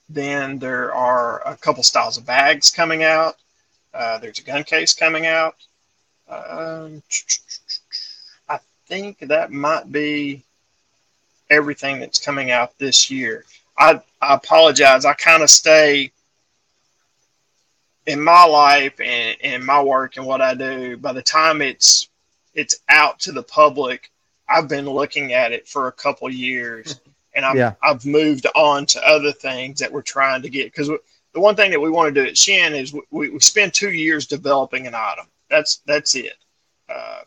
then there are a couple styles of bags coming out. Uh, there's a gun case coming out. Um, I think that might be everything that's coming out this year. I, I apologize. I kind of stay in my life and, and my work and what I do. By the time it's it's out to the public, I've been looking at it for a couple years, and I've yeah. I've moved on to other things that we're trying to get because the one thing that we want to do at Chene is we, we spend two years developing an item. That's that's it. Uh,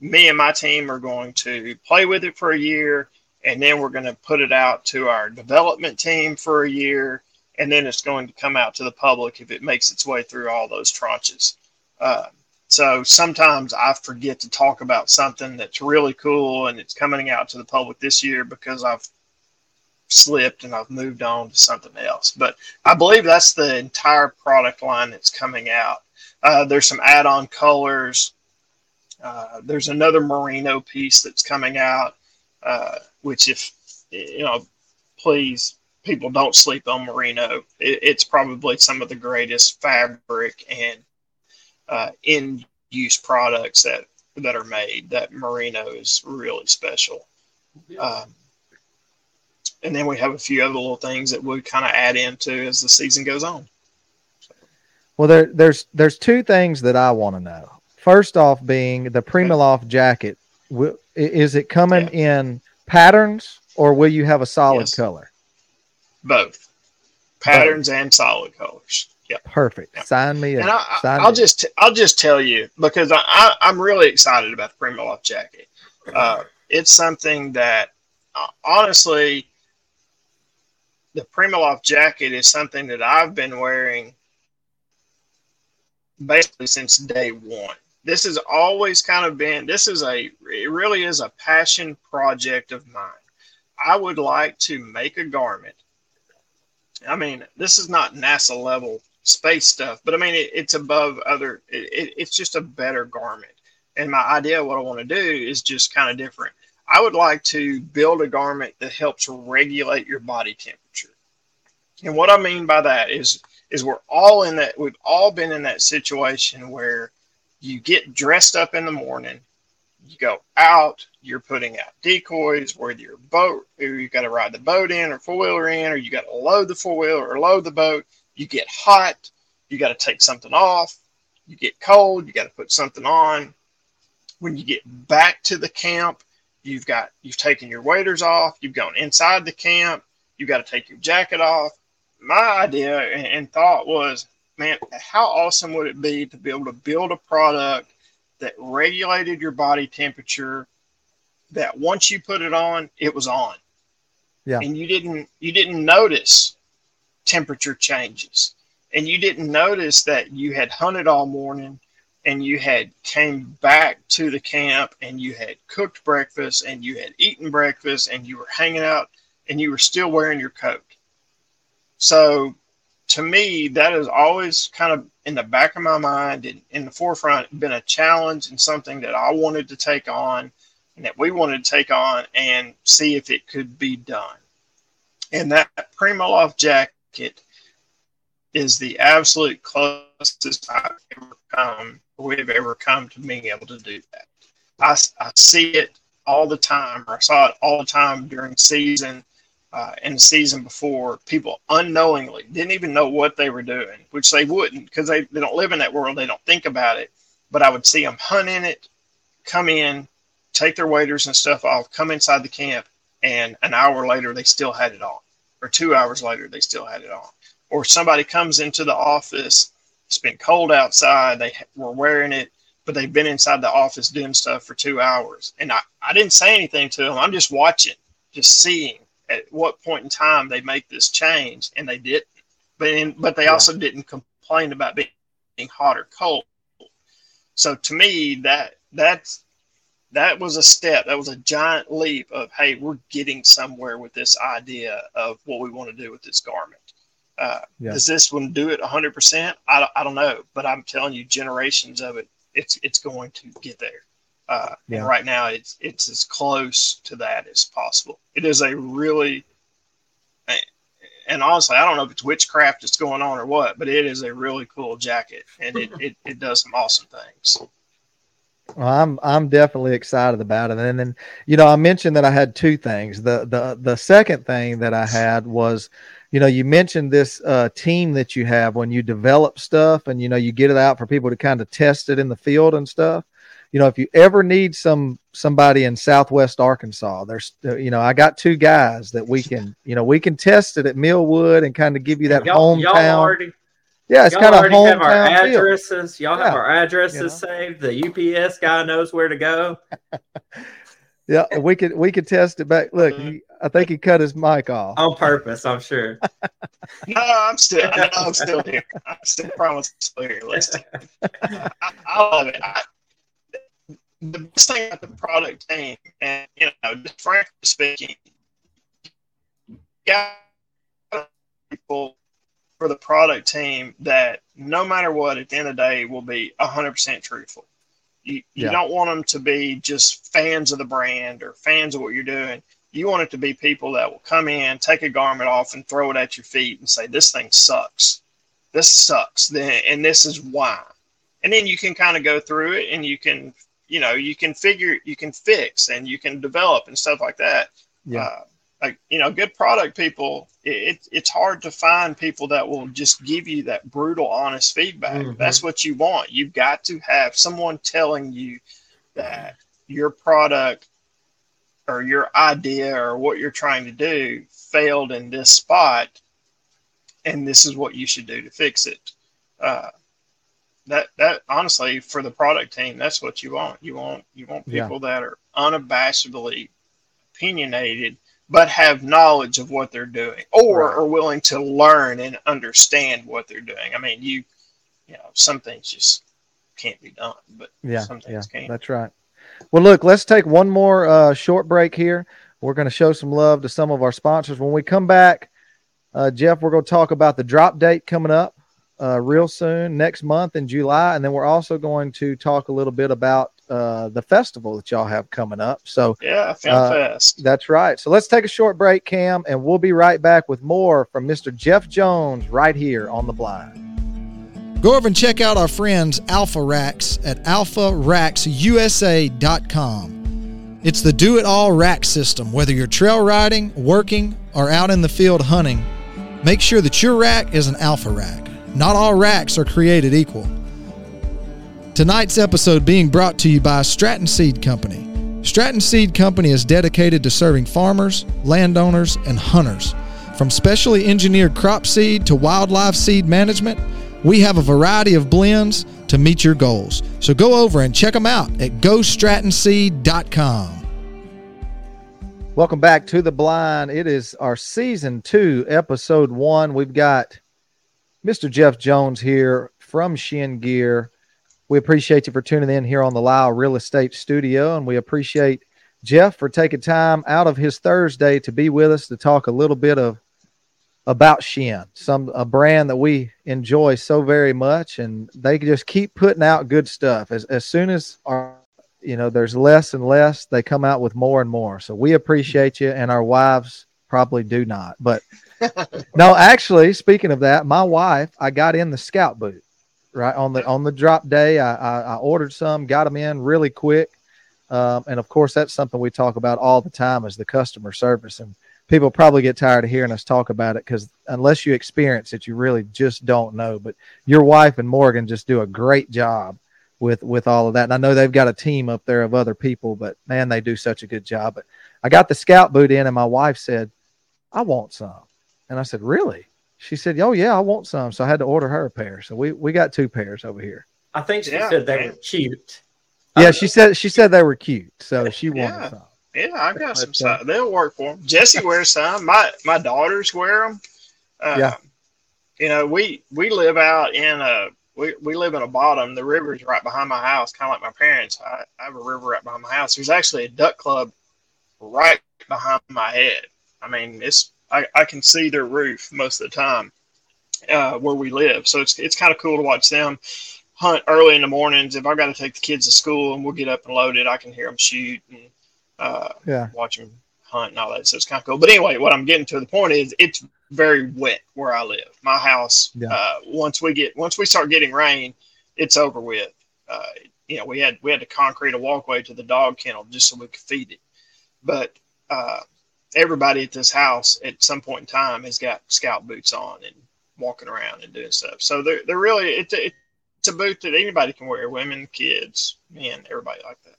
me and my team are going to play with it for a year, and then we're going to put it out to our development team for a year, and then it's going to come out to the public if it makes its way through all those tranches. Uh, so sometimes I forget to talk about something that's really cool and it's coming out to the public this year because I've slipped and I've moved on to something else. But I believe that's the entire product line that's coming out. Uh, there's some add-on colors. Uh, there's another merino piece that's coming out, uh, which if you know, please people don't sleep on merino. It, it's probably some of the greatest fabric and uh, in use products that that are made. That merino is really special. Um, and then we have a few other little things that we kind of add into as the season goes on. Well, there, there's there's two things that I want to know. First off, being the Primaloft jacket, is it coming yeah. in patterns or will you have a solid yes. color? Both patterns Both. and solid colors. Yeah, perfect. Yeah. Sign me. And I, will just I'll just tell you because I, I am really excited about the Primaloft jacket. Uh, it's something that uh, honestly, the Primaloft jacket is something that I've been wearing basically since day one. This has always kind of been. This is a it really is a passion project of mine. I would like to make a garment. I mean, this is not NASA level space stuff, but I mean, it, it's above other, it, it's just a better garment. And my idea what I want to do is just kind of different. I would like to build a garment that helps regulate your body temperature. And what I mean by that is, is we're all in that, we've all been in that situation where you get dressed up in the morning, you go out, you're putting out decoys, whether you're boat, or you got to ride the boat in or four wheeler in, or you got to load the four wheeler or load the boat you get hot, you got to take something off. You get cold, you got to put something on. When you get back to the camp, you've got you've taken your waders off, you've gone inside the camp, you got to take your jacket off. My idea and thought was, man, how awesome would it be to be able to build a product that regulated your body temperature that once you put it on, it was on. Yeah. And you didn't you didn't notice temperature changes. And you didn't notice that you had hunted all morning and you had came back to the camp and you had cooked breakfast and you had eaten breakfast and you were hanging out and you were still wearing your coat. So to me, that has always kind of in the back of my mind and in the forefront been a challenge and something that I wanted to take on and that we wanted to take on and see if it could be done. And that Primaloft jacket is the absolute closest I've ever come, we've ever come to being able to do that. I, I see it all the time, or I saw it all the time during season uh, and the season before. People unknowingly didn't even know what they were doing, which they wouldn't because they, they don't live in that world. They don't think about it. But I would see them hunting it, come in, take their waders and stuff off, come inside the camp, and an hour later they still had it on or two hours later they still had it on. Or somebody comes into the office, it's been cold outside, they were wearing it, but they've been inside the office doing stuff for two hours. And I, I didn't say anything to them. I'm just watching, just seeing at what point in time they make this change, and they didn't. But in, but they yeah. also didn't complain about being, being hot or cold. So to me, that that's that was a step. That was a giant leap of, hey, we're getting somewhere with this idea of what we want to do with this garment. Uh, yeah. Does this one do it 100%? I, I don't know, but I'm telling you, generations of it, it's it's going to get there. Uh, yeah. And right now, it's it's as close to that as possible. It is a really, and honestly, I don't know if it's witchcraft that's going on or what, but it is a really cool jacket, and it, it, it does some awesome things. Well, I'm I'm definitely excited about it. And then you know, I mentioned that I had two things. The the the second thing that I had was, you know, you mentioned this uh, team that you have when you develop stuff and you know you get it out for people to kind of test it in the field and stuff. You know, if you ever need some somebody in Southwest Arkansas, there's uh, you know I got two guys that we can you know we can test it at Millwood and kind of give you that y'all, hometown. Y'all already, yeah, it's kind of already have our addresses. Feel. Y'all yeah. have our addresses you know? saved. The UPS guy knows where to go. yeah, we could we could test it back. Look, he, I think he cut his mic off on purpose. I'm sure. no, I'm still I'm still here. I'm still promise still here. Listen, I, I love it. I, the best thing about the product team, and you know, just frankly speaking, got people for the product team that no matter what, at the end of the day, will be 100% truthful. You, you yeah. don't want them to be just fans of the brand or fans of what you're doing. You want it to be people that will come in, take a garment off, and throw it at your feet and say, This thing sucks. This sucks. And this is why. And then you can kind of go through it and you can, you know, you can figure, you can fix and you can develop and stuff like that. Yeah. Uh, like you know good product people it, it's hard to find people that will just give you that brutal honest feedback mm-hmm. that's what you want you've got to have someone telling you that your product or your idea or what you're trying to do failed in this spot and this is what you should do to fix it uh, that that honestly for the product team that's what you want you want you want people yeah. that are unabashedly opinionated but have knowledge of what they're doing or right. are willing to learn and understand what they're doing. I mean, you, you know, some things just can't be done, but yeah, some things yeah, can. That's right. Well, look, let's take one more uh, short break here. We're going to show some love to some of our sponsors. When we come back, uh, Jeff, we're going to talk about the drop date coming up uh, real soon, next month in July. And then we're also going to talk a little bit about uh, the festival that y'all have coming up. So yeah, FanFest. Uh, that's right. So let's take a short break, Cam, and we'll be right back with more from Mr. Jeff Jones right here on the blind. Go over and check out our friends Alpha Racks at alpharacks.usa.com. It's the do it all rack system. Whether you're trail riding, working, or out in the field hunting, make sure that your rack is an Alpha Rack. Not all racks are created equal. Tonight's episode being brought to you by Stratton Seed Company. Stratton Seed Company is dedicated to serving farmers, landowners, and hunters. From specially engineered crop seed to wildlife seed management, we have a variety of blends to meet your goals. So go over and check them out at gostrattonseed.com. Welcome back to the blind. It is our season two, episode one. We've got Mr. Jeff Jones here from Chene Gear we appreciate you for tuning in here on the Lyle Real Estate Studio, and we appreciate Jeff for taking time out of his Thursday to be with us to talk a little bit of about Chene, some a brand that we enjoy so very much, and they just keep putting out good stuff. As as soon as our you know there's less and less, they come out with more and more. So we appreciate you, and our wives probably do not. But no, actually, speaking of that, my wife, I got in the scout boot right on the on the drop day. I, I, I ordered some, got them in really quick, um, and of course that's something we talk about all the time is the customer service. And people probably get tired of hearing us talk about it because unless you experience it, you really just don't know. But your wife and Morgan just do a great job with with all of that. And I know they've got a team up there of other people, but man, they do such a good job. But I got the scout boot in, and my wife said, "I want some," and I said, "Really?" she said, "Oh yeah, I want some." So I had to order her a pair. So we we got two pairs over here. I think she yeah, said they man. were cute. Yeah, she said she said they were cute. So she wanted yeah. some. Yeah, I got some. Uh, They'll work for them. Jesse wears some. My my daughters wear them. Uh, yeah. You know, we we live out in a we, we live in a bottom. The river's right behind my house, kind of like my parents. I, I have a river right behind my house. There's actually a duck club right behind my head. I mean, it's I, I can see their roof most of the time uh, where we live. So it's it's kind of cool to watch them hunt early in the mornings. If I got to take the kids to school and we'll get up and load it, I can hear them shoot and uh, yeah. watch them hunt and all that. So it's kind of cool. But anyway, what I'm getting to the point is it's very wet where I live. My house, yeah. uh, once we get once we start getting rain, it's over with. Uh, you know, we had we had to concrete a walkway to the dog kennel just so we could feed it. But uh, everybody at this house at some point in time has got scout boots on and walking around and doing stuff. So they're they're really it's a, it's a boot that anybody can wear, women, kids, men, everybody like that.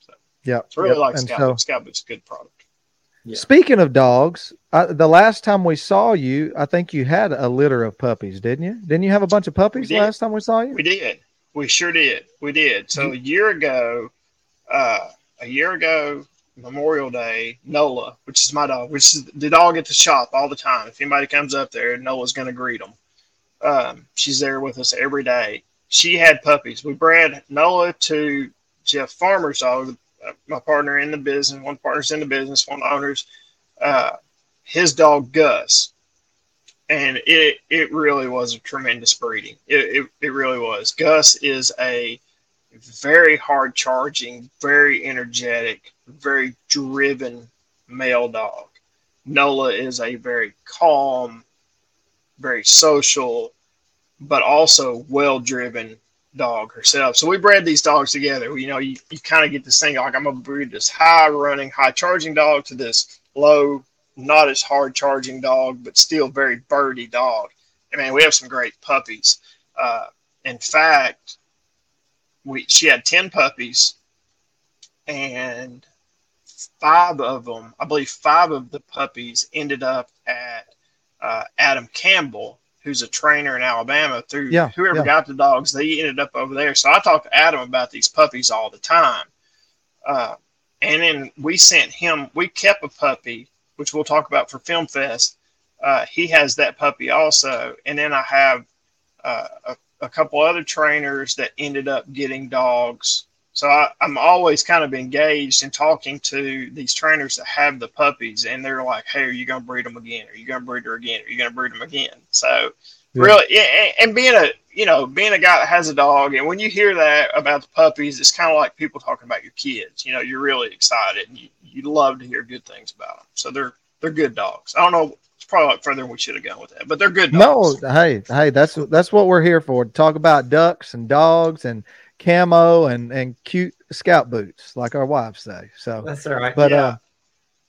So yeah, it's really yep. like scout so, scout boots, a good product. Yeah. Speaking of dogs, uh, the last time we saw you, I think you had a litter of puppies, didn't you? Didn't you have a bunch of puppies last time we saw you? We did. We sure did. We did. So a year ago, uh, a year ago, Memorial Day, Nola, which is my dog, which is the dog at the shop all the time. If anybody comes up there, Nola's going to greet them. Um, she's there with us every day. She had puppies. We bred Nola to Jeff Farmer's dog, uh, my partner in the business, one partner's in the business, one owners, uh, his dog Gus, and it it really was a tremendous breeding. It, it, it really was. Gus is a very hard charging, very energetic, very driven male dog. Nola is a very calm, very social, but also well driven dog herself. So we bred these dogs together. You know, you, you kind of get this thing like I'm gonna breed this high running, high charging dog to this low, not as hard charging dog, but still very birdy dog. I mean, we have some great puppies. Uh, in fact, we she had ten puppies, and five of them, I believe, five of the puppies ended up at uh, Adam Campbell who's a trainer in Alabama, through yeah, whoever yeah. got the dogs, they ended up over there. So I talked to Adam about these puppies all the time. Uh, and then we sent him, we kept a puppy, which we'll talk about for Film Fest. Uh, he has that puppy also. And then I have uh, a, a couple other trainers that ended up getting dogs so I, am always kind of engaged in talking to these trainers that have the puppies, and they're like, "Hey, are you going to breed them again? Are you going to breed her again? Are you going to breed them again?" So yeah. really, and being a you know being a guy that has a dog, and when you hear that about the puppies, it's kind of like people talking about your kids. You know, you're really excited, and you, you love to hear good things about them. So they're they're good dogs. I don't know it's probably like further than we should have gone with that, but they're good dogs. No, hey, hey, that's that's what we're here for. To talk about ducks and dogs and camo and and cute scout boots, like our wives say. So that's all right. But yeah. uh,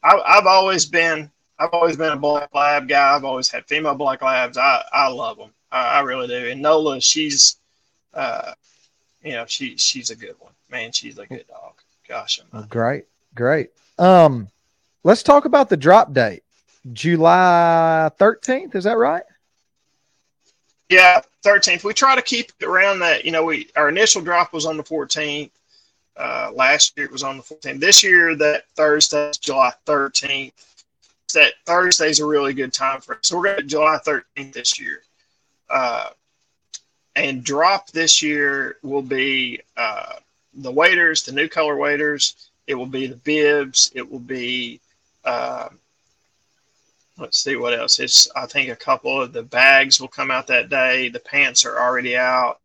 I, I've always been I've always been a black lab guy. I've always had female black labs. I I love them. I, I really do. And Nola, she's, uh, you know, she she's a good one. Man, she's a good dog. Gosh, great, great. Um, let's talk about the drop date. July thirteenth. Is that right? Yeah, 13th. We try to keep it around that. You know, we our initial drop was on the 14th. Uh, last year it was on the 14th. This year that Thursday July 13th. That Thursday is a really good time for us. So we're going to July 13th this year. Uh, and drop this year will be uh, the waders, the new color waders. It will be the bibs. It will be uh, let's see what else. It's I think a couple of the bags will come out that day. The pants are already out.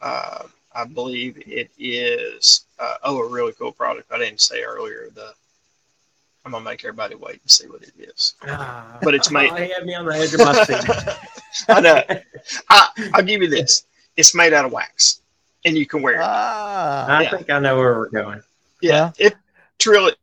Uh, I believe it is uh, oh a really cool product I didn't say earlier. The I'm gonna make everybody wait and see what it is. Ah, but it's made. I have me on the edge of my seat. I know. I, I'll give you this. It's made out of wax, and you can wear it. Ah, I think I know where we're going. Yeah, yeah. it's really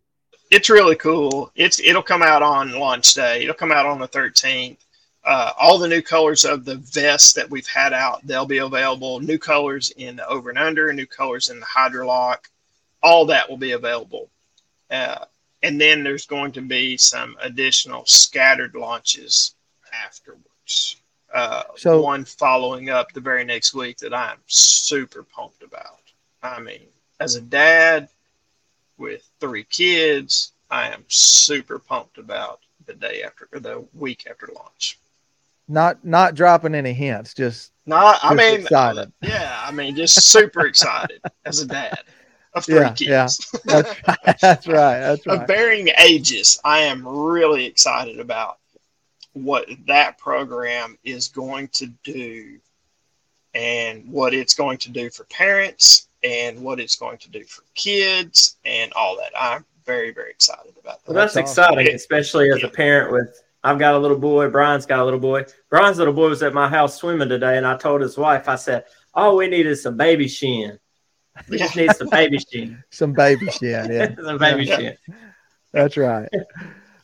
it's really cool. It's it'll come out on launch day. It'll come out on the 13th. Uh, all the new colors of the vests that we've had out, they'll be available. New colors in the over and under, new colors in the hydrolock, all that will be available. Uh, and then there's going to be some additional scattered launches afterwards. Uh, so one following up the very next week that I'm super pumped about. I mean, as a dad, with three kids, I am super pumped about the day after or the week after launch. Not not dropping any hints, just not. I mean, excited. Yeah, I mean, just super excited as a dad of three yeah, kids. Yeah, that's right. That's right. That's right. Of varying ages, I am really excited about what that program is going to do and what it's going to do for parents and what it's going to do for kids and all that. I'm very, very excited about that. Well, that's, that's exciting, awesome. especially as yeah. a parent with I've got a little boy, Brian's got a little boy. Brian's little boy was at my house swimming today, and I told his wife, I said, All we need is some baby Chene. We just need some baby Chene. some baby Chene, yeah. some baby yeah. Chene. That's right.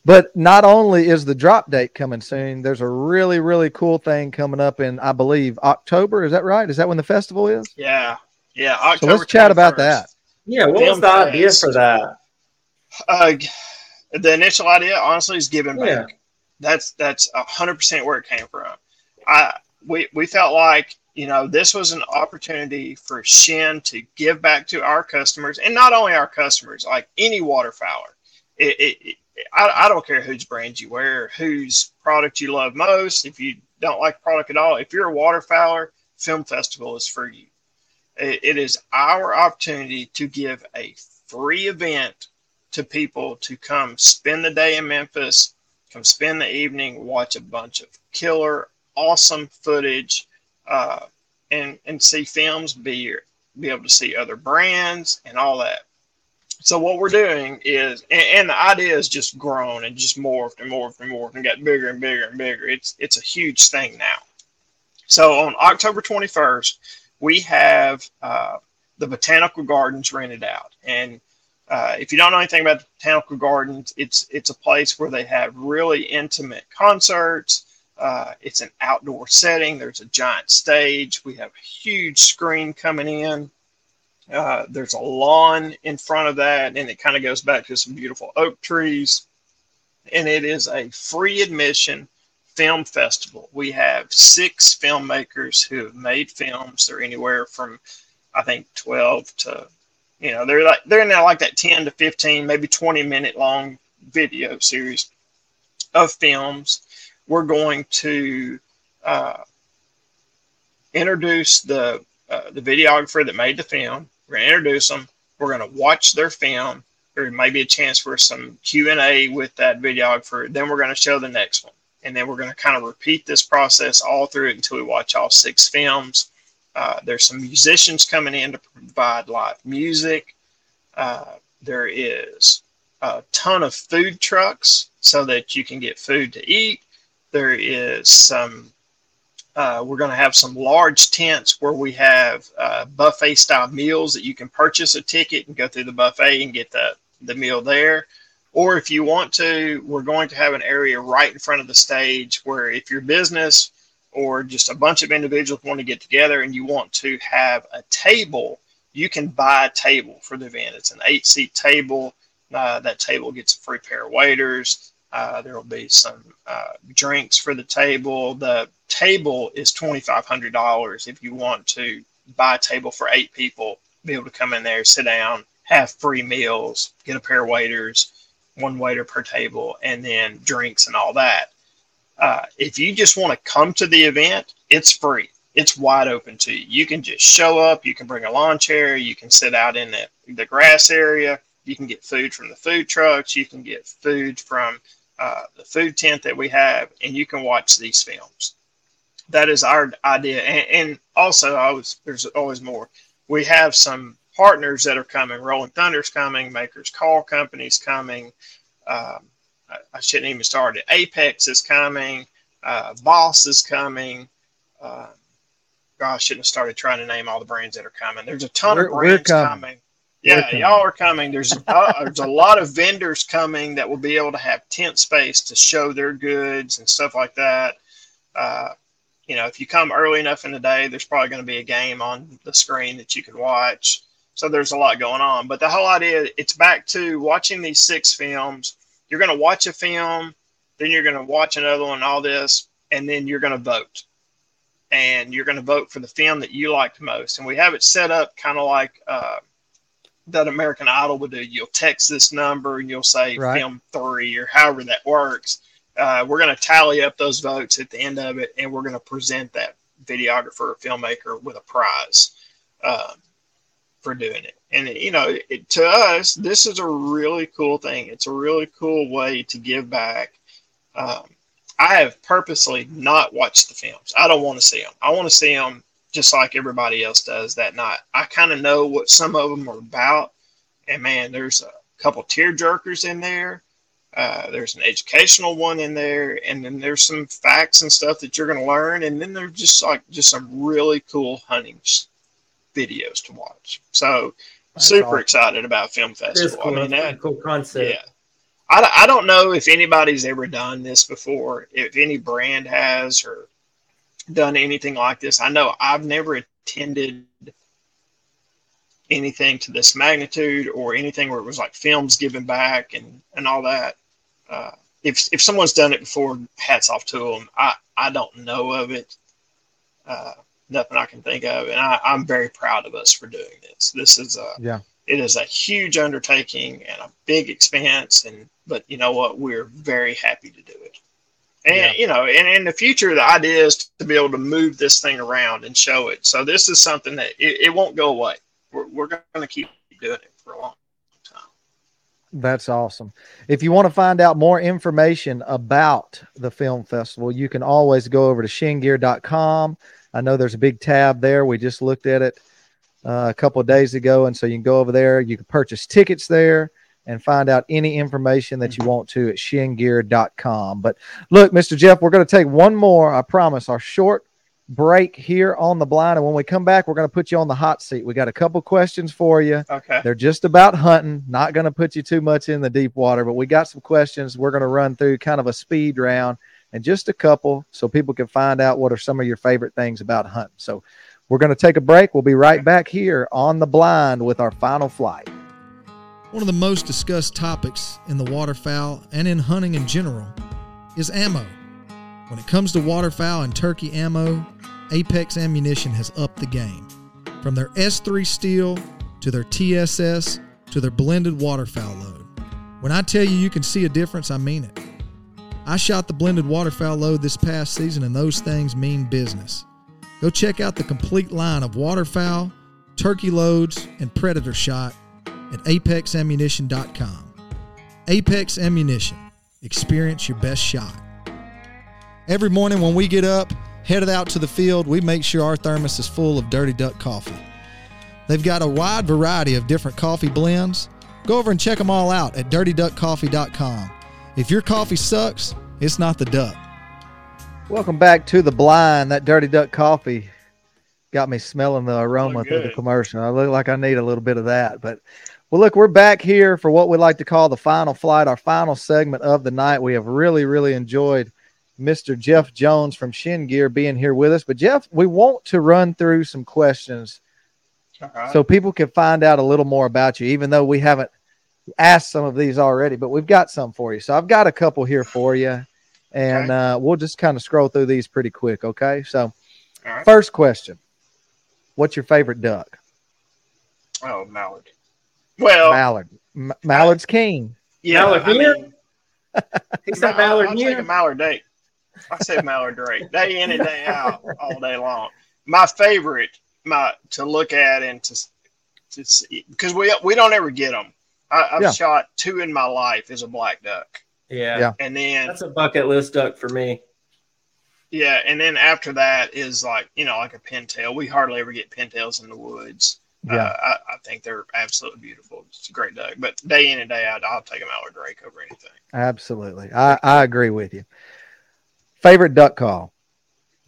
But not only is the drop date coming soon, there's a really, really cool thing coming up in, I believe, October. Is that right? Is that when the festival is? Yeah. Yeah. October so let's chat 21st. about that. Yeah. What Film was the fest. idea for that? Uh, the initial idea, honestly, is giving back. Yeah. That's that's hundred percent where it came from. I we we felt like you know this was an opportunity for Chene to give back to our customers, and not only our customers, like any waterfowler. It, it, it, I, I don't care whose brand you wear, whose product you love most. If you don't like product at all, if you're a waterfowler, Film Festival is for you. It, is our opportunity to give a free event to people to come spend the day in Memphis, come spend the evening, watch a bunch of killer, awesome footage, uh, and and see films, be be able to see other brands and all that. So what we're doing is, and, and the idea has just grown and just morphed and morphed and morphed and got bigger and bigger and bigger. It's it's a huge thing now. So on October 21st, we have uh, the botanical gardens rented out, and uh, if you don't know anything about the Botanical Gardens, it's it's a place where they have really intimate concerts. Uh, it's an outdoor setting. There's a giant stage. We have a huge screen coming in. Uh, there's a lawn in front of that, and it kind of goes back to some beautiful oak trees. And it is a free admission film festival. We have six filmmakers who have made films. They're anywhere from, I think, 12 to you know, they're like they're in there like that 10 to 15, maybe 20 minute long video series of films. We're going to uh, introduce the uh, the videographer that made the film. We're going to introduce them. We're going to watch their film. There may be a chance for some Q and A with that videographer. Then we're going to show the next one, and then we're going to kind of repeat this process all through it until we watch all six films. Uh, there's some musicians coming in to provide live music. Uh, there is a ton of food trucks so that you can get food to eat. There is some, uh, we're going to have some large tents where we have uh, buffet style meals that you can purchase a ticket and go through the buffet and get the, the meal there. Or if you want to, we're going to have an area right in front of the stage where if your business or just a bunch of individuals want to get together and you want to have a table, you can buy a table for the event. It's an eight seat table. Uh, that table gets a free pair of waders. Uh, there will be some uh, drinks for the table. The table is $2,500 if you want to buy a table for eight people, be able to come in there, sit down, have free meals, get a pair of waders, one wader per table, and then drinks and all that. Uh, if you just want to come to the event, it's free. It's wide open to you. You can just show up. You can bring a lawn chair. You can sit out in the, the grass area. You can get food from the food trucks. You can get food from uh, the food tent that we have, and you can watch these films. That is our idea. And, and also, there's always more. We have some partners that are coming. Rolling Thunder's coming. Makers Call Company's coming. Um, I, shouldn't even start it. Apex is coming. Uh, Boss is coming. Uh, gosh, I shouldn't have started trying to name all the brands that are coming. There's a ton we're, of brands coming. coming. Yeah, coming. y'all are coming. There's uh, there's a lot of vendors coming that will be able to have tent space to show their goods and stuff like that. Uh, you know, if you come early enough in the day, there's probably going to be a game on the screen that you can watch. So there's a lot going on. But the whole idea, it's back to watching these six films you're going to watch a film, then you're going to watch another one, all this, and then you're going to vote. And you're going to vote for the film that you liked most. And we have it set up kind of like uh, that American Idol would do. You'll text this number and you'll say right. film three or however that works. Uh, we're going to tally up those votes at the end of it, and we're going to present that videographer or filmmaker with a prize. Um, for doing it. And you know, it, to us, this is a really cool thing. It's a really cool way to give back. Um, I have purposely not watched the films. I don't want to see them. I want to see them just like everybody else does that night. I kind of know what some of them are about, and man, there's a couple tear jerkers in there. Uh, there's an educational one in there, and then there's some facts and stuff that you're going to learn, and then there's just like just some really cool hunting videos to watch. So That's super awesome. excited about film festival. Cool. I mean, that, cool concept. Yeah. I, I don't know if anybody's ever done this before, if any brand has or done anything like this. I know I've never attended anything to this magnitude or anything where it was like films given back and, and all that. Uh, if, if someone's done it before, hats off to them. I, I don't know of it. Uh, nothing I can think of. And I, I'm very proud of us for doing this. This is a, yeah it is a huge undertaking and a big expense and but you know what we're very happy to do it and yeah. you know and in the future the idea is to be able to move this thing around and show it so this is something that it, it won't go away we're, we're going to keep doing it for a long time that's awesome if you want to find out more information about the film festival you can always go over to chenegear.com i know there's a big tab there we just looked at it uh, a couple of days ago. And so you can go over there, you can purchase tickets there and find out any information that you want to at chenegear.com. But look, Mr. Jeff, we're going to take one more, I promise, our short break here on the blind. And when we come back, we're going to put you on the hot seat. We got a couple questions for you. Okay. They're just about hunting, not going to put you too much in the deep water, but we got some questions. We're going to run through kind of a speed round and just a couple so people can find out what are some of your favorite things about hunting. So we're going to take a break. We'll be right back here on the blind with our final flight. One of the most discussed topics in the waterfowl and in hunting in general is ammo. When it comes to waterfowl and turkey ammo, Apex Ammunition has upped the game. From their S3 steel to their TSS to their blended waterfowl load. When I tell you you can see a difference, I mean it. I shot the blended waterfowl load this past season, and those things mean business. Go check out the complete line of waterfowl, turkey loads, and predator shot at apexammunition.com. Apex Ammunition. Experience your best shot. Every morning when we get up, headed out to the field, we make sure our thermos is full of Dirty Duck coffee. They've got a wide variety of different coffee blends. Go over and check them all out at dirtyduckcoffee.com. If your coffee sucks, it's not the duck. Welcome back to the blind. That dirty duck coffee got me smelling the aroma through the commercial. I look like I need a little bit of that. But well, look, we're back here for what we like to call the final flight, our final segment of the night. We have really, really enjoyed Mr. Jeff Jones from Chene Gear being here with us. But Jeff, we want to run through some questions right. so people can find out a little more about you, even though we haven't asked some of these already, but we've got some for you. So I've got a couple here for you and okay. uh, we'll just kind of scroll through these pretty quick. Okay, so right. first question: What's your favorite duck? Oh, mallard. Well, mallard. M- mallard's king. Yeah, mallard I mean, he said mallard. I'll take a mallard day. I say mallard day, day in and day out, all day long. My favorite, my to look at and to to see because we we don't ever get them. I, have yeah. shot two in my life as a black duck. Yeah. yeah. And then that's a bucket list duck for me. Yeah, and then after that is like you know like a pintail. We hardly ever get pintails in the woods. Yeah, uh, I, I, think they're absolutely beautiful. It's a great duck, but day in and day out, I'll take a mallard drake over anything. Absolutely, I I agree with you. Favorite duck call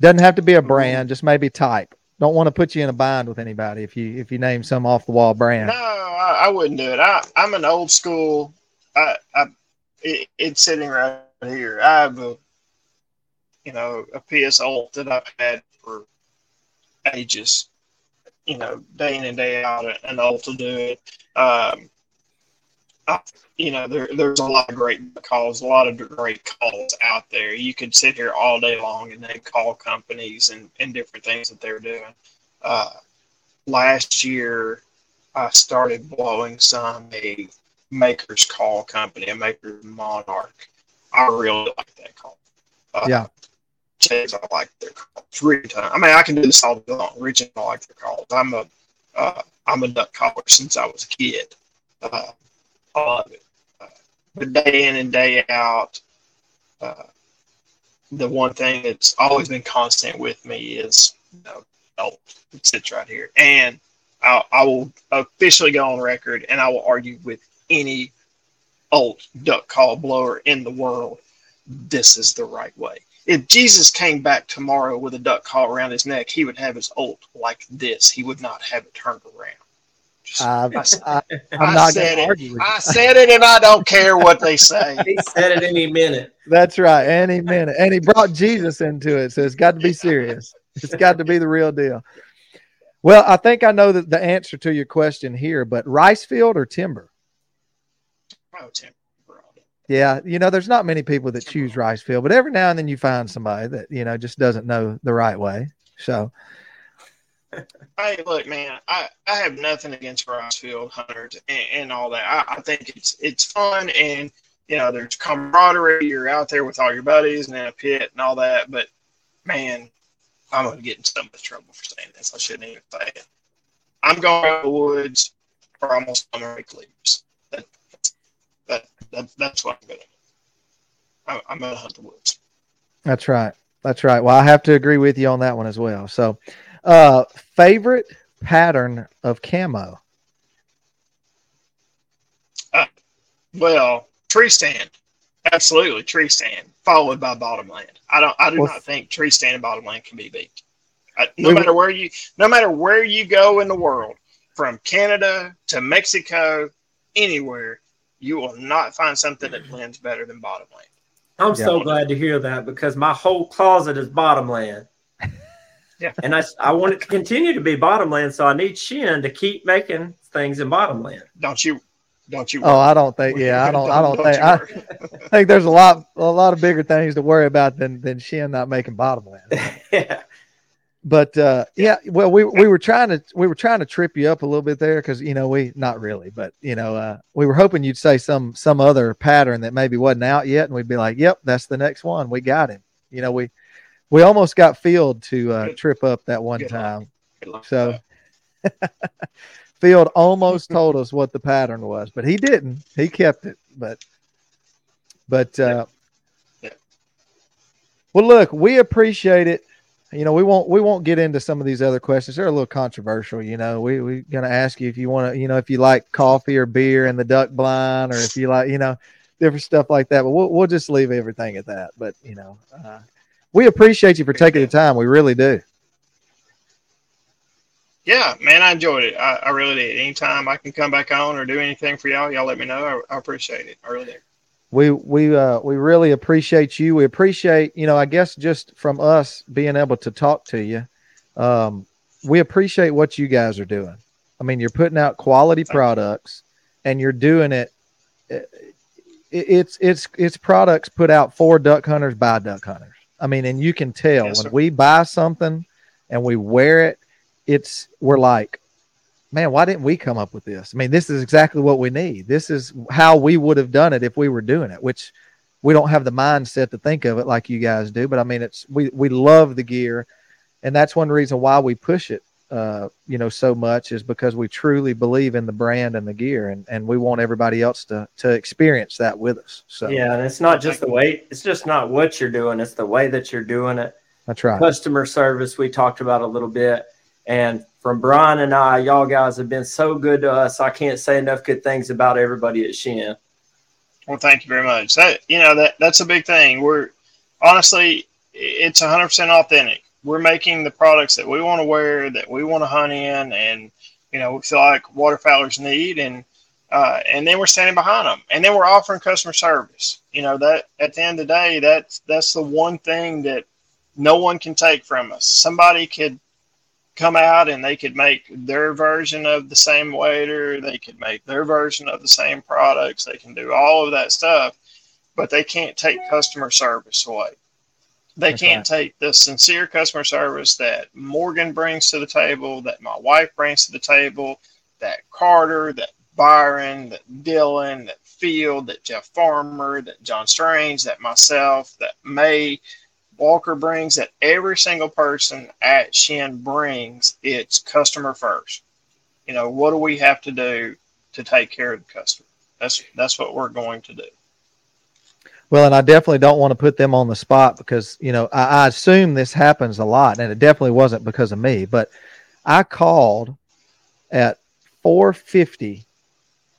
doesn't have to be a brand, just maybe type. Don't want to put you in a bind with anybody if you if you name some off the wall brand. No, I, I wouldn't do it. I I'm an old school. I, I it, it's sitting right here. I have a, you know, a PS Olt that I've had for ages. You know, day in and day out, an Olt to do it. Um, you know, there, there's a lot of great calls, a lot of great calls out there. You could sit here all day long and then call companies and, and different things that they're doing. Uh, last year, I started blowing some a Maker's Call company, a Maker's Monarch. I really like that call. Uh, yeah. I like their calls. Really I mean, I can do this all day long. Region, I like their calls. I'm a, uh, I'm a duck caller since I was a kid. Uh, Love it. Uh, but day in and day out, uh, the one thing that's always been constant with me is you know, oh, it sits right here. And I, I will officially go on record and I will argue with any old duck call blower in the world, this is the right way. if Jesus came back tomorrow with a duck call around his neck, he would have his Olt like this. He would not have it turned around. Uh, I, uh, I, I'm not said it. I said it, and I don't care what they say. he said it any minute. That's right, any minute. And he brought Jesus into it, so it's got to be serious. It's got to be the real deal. Well, I think I know the, the answer to your question here, but rice field or timber? Oh, timber. Yeah, you know, there's not many people that choose rice field, but every now and then you find somebody that you know just doesn't know the right way. So, hey, look, man, I, I have nothing against rice field hunters and, and all that. I, I think it's it's fun and you know there's camaraderie. You're out there with all your buddies and in a pit and all that. But man, I'm gonna get in so much trouble for saying this. I shouldn't even say it. I'm going to the woods for almost summer leaves. That, that, that, that's what I'm gonna do. I, I'm gonna hunt the woods. That's right. That's right. Well, I have to agree with you on that one as well. So, uh, favorite pattern of camo? Uh, well, tree stand. Absolutely, tree stand followed by bottomland. I don't. I do well, not think tree stand and bottomland can be beat. I, no matter where you, no matter where you go in the world, from Canada to Mexico, anywhere, you will not find something that blends better than bottomland. I'm yeah. so glad to hear that because my whole closet is bottomland. Yeah. And I, I want it to continue to be bottomland, so I need Chene to keep making things in bottomland. Don't you don't you? Worry. Oh, I don't think. Yeah, I don't. don't I don't, don't think. I think there's a lot, a lot of bigger things to worry about than than Chene not making bottomland. yeah. But uh, yeah, well, we we were trying to we were trying to trip you up a little bit there because you know we not really, but you know uh, we were hoping you'd say some some other pattern that maybe wasn't out yet, and we'd be like, "Yep, that's the next one. We got him." You know, we we almost got Field to uh, trip up that one Good time. So Field almost told us what the pattern was, but he didn't. He kept it. But, but, uh, well, look, we appreciate it. You know, we won't we won't get into some of these other questions. They're a little controversial. You know, we we gonna ask you if you want to, you know, if you like coffee or beer and the duck blind, or if you like, you know, different stuff like that. But we'll we'll just leave everything at that. But you know, uh, we appreciate you for taking the time. We really do. Yeah, man, I enjoyed it. I, I, really did. Anytime I can come back on or do anything for y'all, y'all let me know. I, I appreciate it. I really do. We we uh we really appreciate you. We appreciate you know I guess just from us being able to talk to you, um, we appreciate what you guys are doing. I mean, you're putting out quality products, and you're doing it. it it's it's it's products put out for duck hunters by duck hunters. I mean, and you can tell yes, when we buy something and we wear it it's we're like, man, why didn't we come up with this? I mean, this is exactly what we need. This is how we would have done it if we were doing it, which we don't have the mindset to think of it like you guys do. But I mean, it's we we love the gear, and that's one reason why we push it. Uh, you know, so much is because we truly believe in the brand and the gear, and and we want everybody else to to experience that with us. So yeah, and it's not just the way. It's just not what you're doing. It's the way that you're doing it. That's right. Customer service we talked about a little bit and from Brian and I, y'all guys have been so good to us. I can't say enough good things about everybody at Chene. Well, thank you very much. That you know that that's a big thing. We're honestly, it's 100% authentic. We're making the products that we want to wear, that we want to hunt in, and you know we feel like waterfowlers need, and uh, and then we're standing behind them, and then we're offering customer service. You know that at the end of the day, that's that's the one thing that no one can take from us. Somebody could come out and they could make their version of the same wader, they could make their version of the same products, they can do all of that stuff, but they can't take customer service away. They okay. can't take the sincere customer service that Morgan brings to the table, that my wife brings to the table, that Carter, that Byron, that Dylan, that Field, that Jeff Farmer, that John Strange, that myself, that May, Walker brings that every single person at Chene brings, it's customer first. You know, what do we have to do to take care of the customer? That's that's what we're going to do. Well, and I definitely don't want to put them on the spot because you know I, I assume this happens a lot, and it definitely wasn't because of me. But I called at 4:50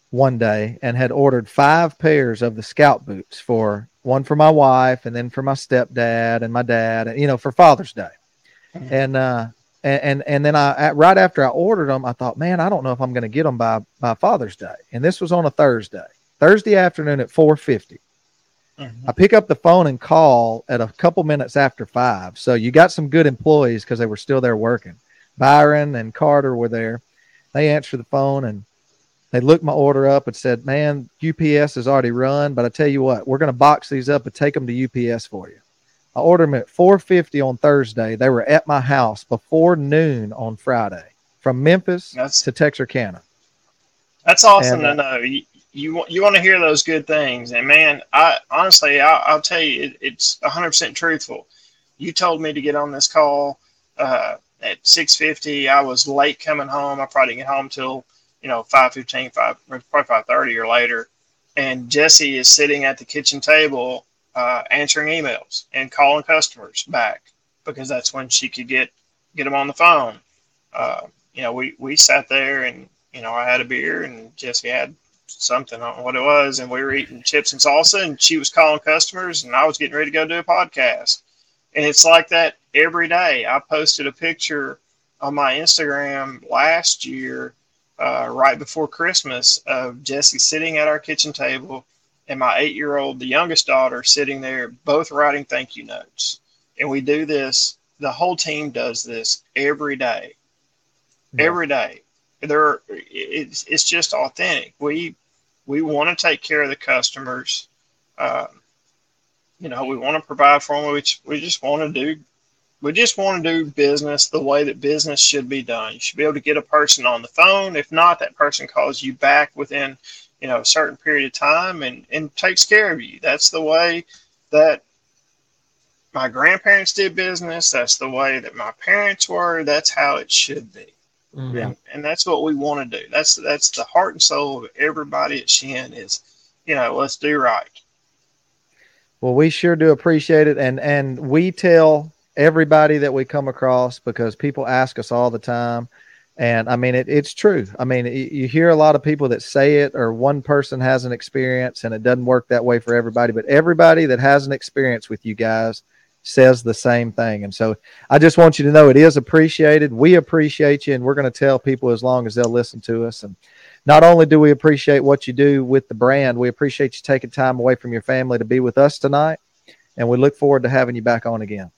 one day and had ordered five pairs of the scout boots for one for my wife, and then for my stepdad and my dad, and you know, for Father's Day. Mm-hmm. And uh, and, and and then I right after I ordered them, I thought, man, I don't know if I'm going to get them by by Father's Day. And this was on a Thursday, Thursday afternoon at 4:50. Mm-hmm. I pick up the phone and call at a couple minutes after five. So you got some good employees because they were still there working. Byron and Carter were there. They answered the phone and they looked my order up and said, "Man, UPS is already run, but I tell you what, we're going to box these up and take them to UPS for you." I ordered them at 4:50 on Thursday. They were at my house before noon on Friday from Memphis that's, to Texarkana. That's awesome and, to uh, know. You, you, want to hear those good things, and man, I honestly, I, will tell you, it, it's 100 percent truthful. You told me to get on this call uh, at 6:50. I was late coming home. I probably didn't get home till you know 5:15, 5 probably 5:30 or later. And Jesse is sitting at the kitchen table uh, answering emails and calling customers back because that's when she could get get them on the phone. Uh, you know, we we sat there and you know I had a beer and Jesse had something on what it was, and we were eating chips and salsa, and she was calling customers, and I was getting ready to go do a podcast. And it's like that every day. I posted a picture on my Instagram last year, uh, right before Christmas, of Jesse sitting at our kitchen table and my eight year old, the youngest daughter, sitting there, both writing thank you notes. And we do this, the whole team does this every day. Yeah. Every day. There it's it's just authentic. We we want to take care of the customers. Uh, you know, we want to provide for them. We, we just want to do we just want to do business the way that business should be done. You should be able to get a person on the phone. If not, that person calls you back within you know a certain period of time and and takes care of you that's the way that my grandparents did business that's the way that my parents were that's how it should be mm-hmm. and, and that's what we want to do that's that's the heart and soul of everybody at Chene is you know let's do right well we sure do appreciate it and and we tell everybody that we come across because people ask us all the time and I mean, it, it's true. I mean, you hear a lot of people that say it, or one person has an experience, and it doesn't work that way for everybody. But everybody that has an experience with you guys says the same thing. And so I just want you to know it is appreciated. We appreciate you, and we're going to tell people as long as they'll listen to us. And not only do we appreciate what you do with the brand, we appreciate you taking time away from your family to be with us tonight. And we look forward to having you back on again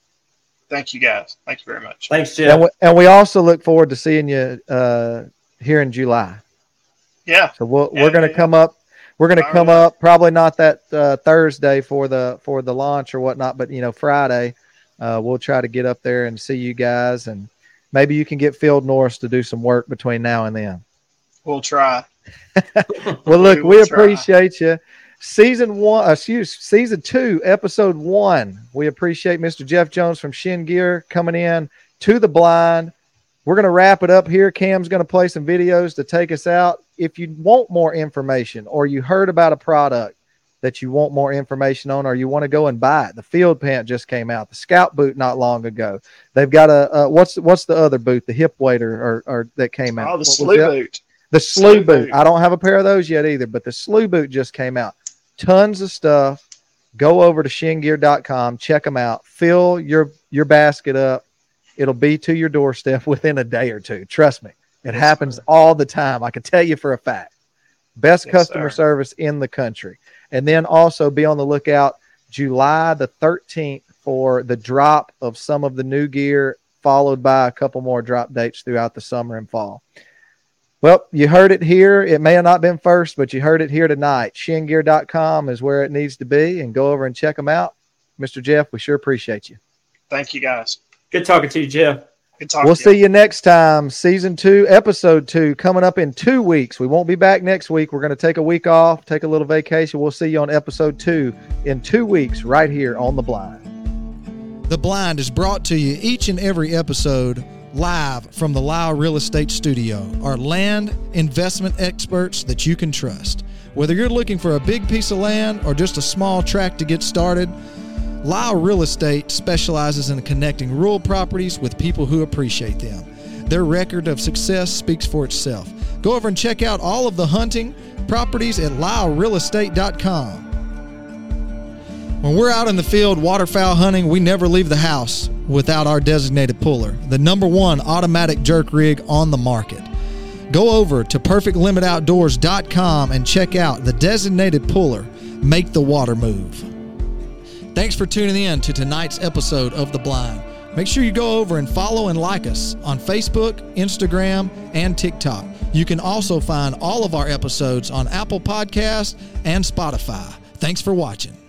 thank you guys. Thank you very much. Thanks, Jim. And we, and we also look forward to seeing you uh, here in July. Yeah. So we'll, yeah, we're going to yeah. come up. We're going to come right. up. Probably not that uh, Thursday for the for the launch or whatnot, but you know Friday, uh, we'll try to get up there and see you guys, and maybe you can get Field Norris to do some work between now and then. We'll try. well, look, we, we appreciate you season one, excuse season two, episode one. We appreciate Mr. Jeff Jones from Chene Gear coming in to the blind. We're going to wrap it up here. Cam's going to play some videos to take us out. If you want more information or you heard about a product that you want more information on or you want to go and buy it, the field pant just came out, the scout boot not long ago. They've got a, uh, what's what's the other boot, the hip wader or, or that came out? Oh, the slew boot. The slew, slew boot. boot. I don't have a pair of those yet either, but the slew boot just came out tons of stuff. Go over to chenegear.com, check them out, fill your your basket up. It'll be to your doorstep within a day or two. Trust me. It yes, happens sir. all the time. I can tell you for a fact. Best yes, customer sir. service in the country. And then also be on the lookout July the 13th for the drop of some of the new gear, followed by a couple more drop dates throughout the summer and fall. Well, you heard it here. It may have not been first, but you heard it here tonight. Chenegear.com is where it needs to be, and go over and check them out. Mr. Jeff, we sure appreciate you. Thank you, guys. Good talking to you, Jeff. Good talking we'll see you. you next time. Season two, episode two, coming up in two weeks. We won't be back next week. We're going to take a week off, take a little vacation. We'll see you on episode two in two weeks, right here on The Blind. The Blind is brought to you each and every episode live from the Lyle Real Estate Studio our land investment experts that you can trust. Whether you're looking for a big piece of land or just a small tract to get started, Lyle Real Estate specializes in connecting rural properties with people who appreciate them. Their record of success speaks for itself. Go over and check out all of the hunting properties at lylerealestate.com. When we're out in the field waterfowl hunting, we never leave the house without our designated puller, the number one automatic jerk rig on the market. Go over to perfectlimitoutdoors.com and check out the designated puller. Make the water move. Thanks for tuning in to tonight's episode of The Blind. Make sure you go over and follow and like us on Facebook, Instagram, and TikTok. You can also find all of our episodes on Apple Podcasts and Spotify. Thanks for watching.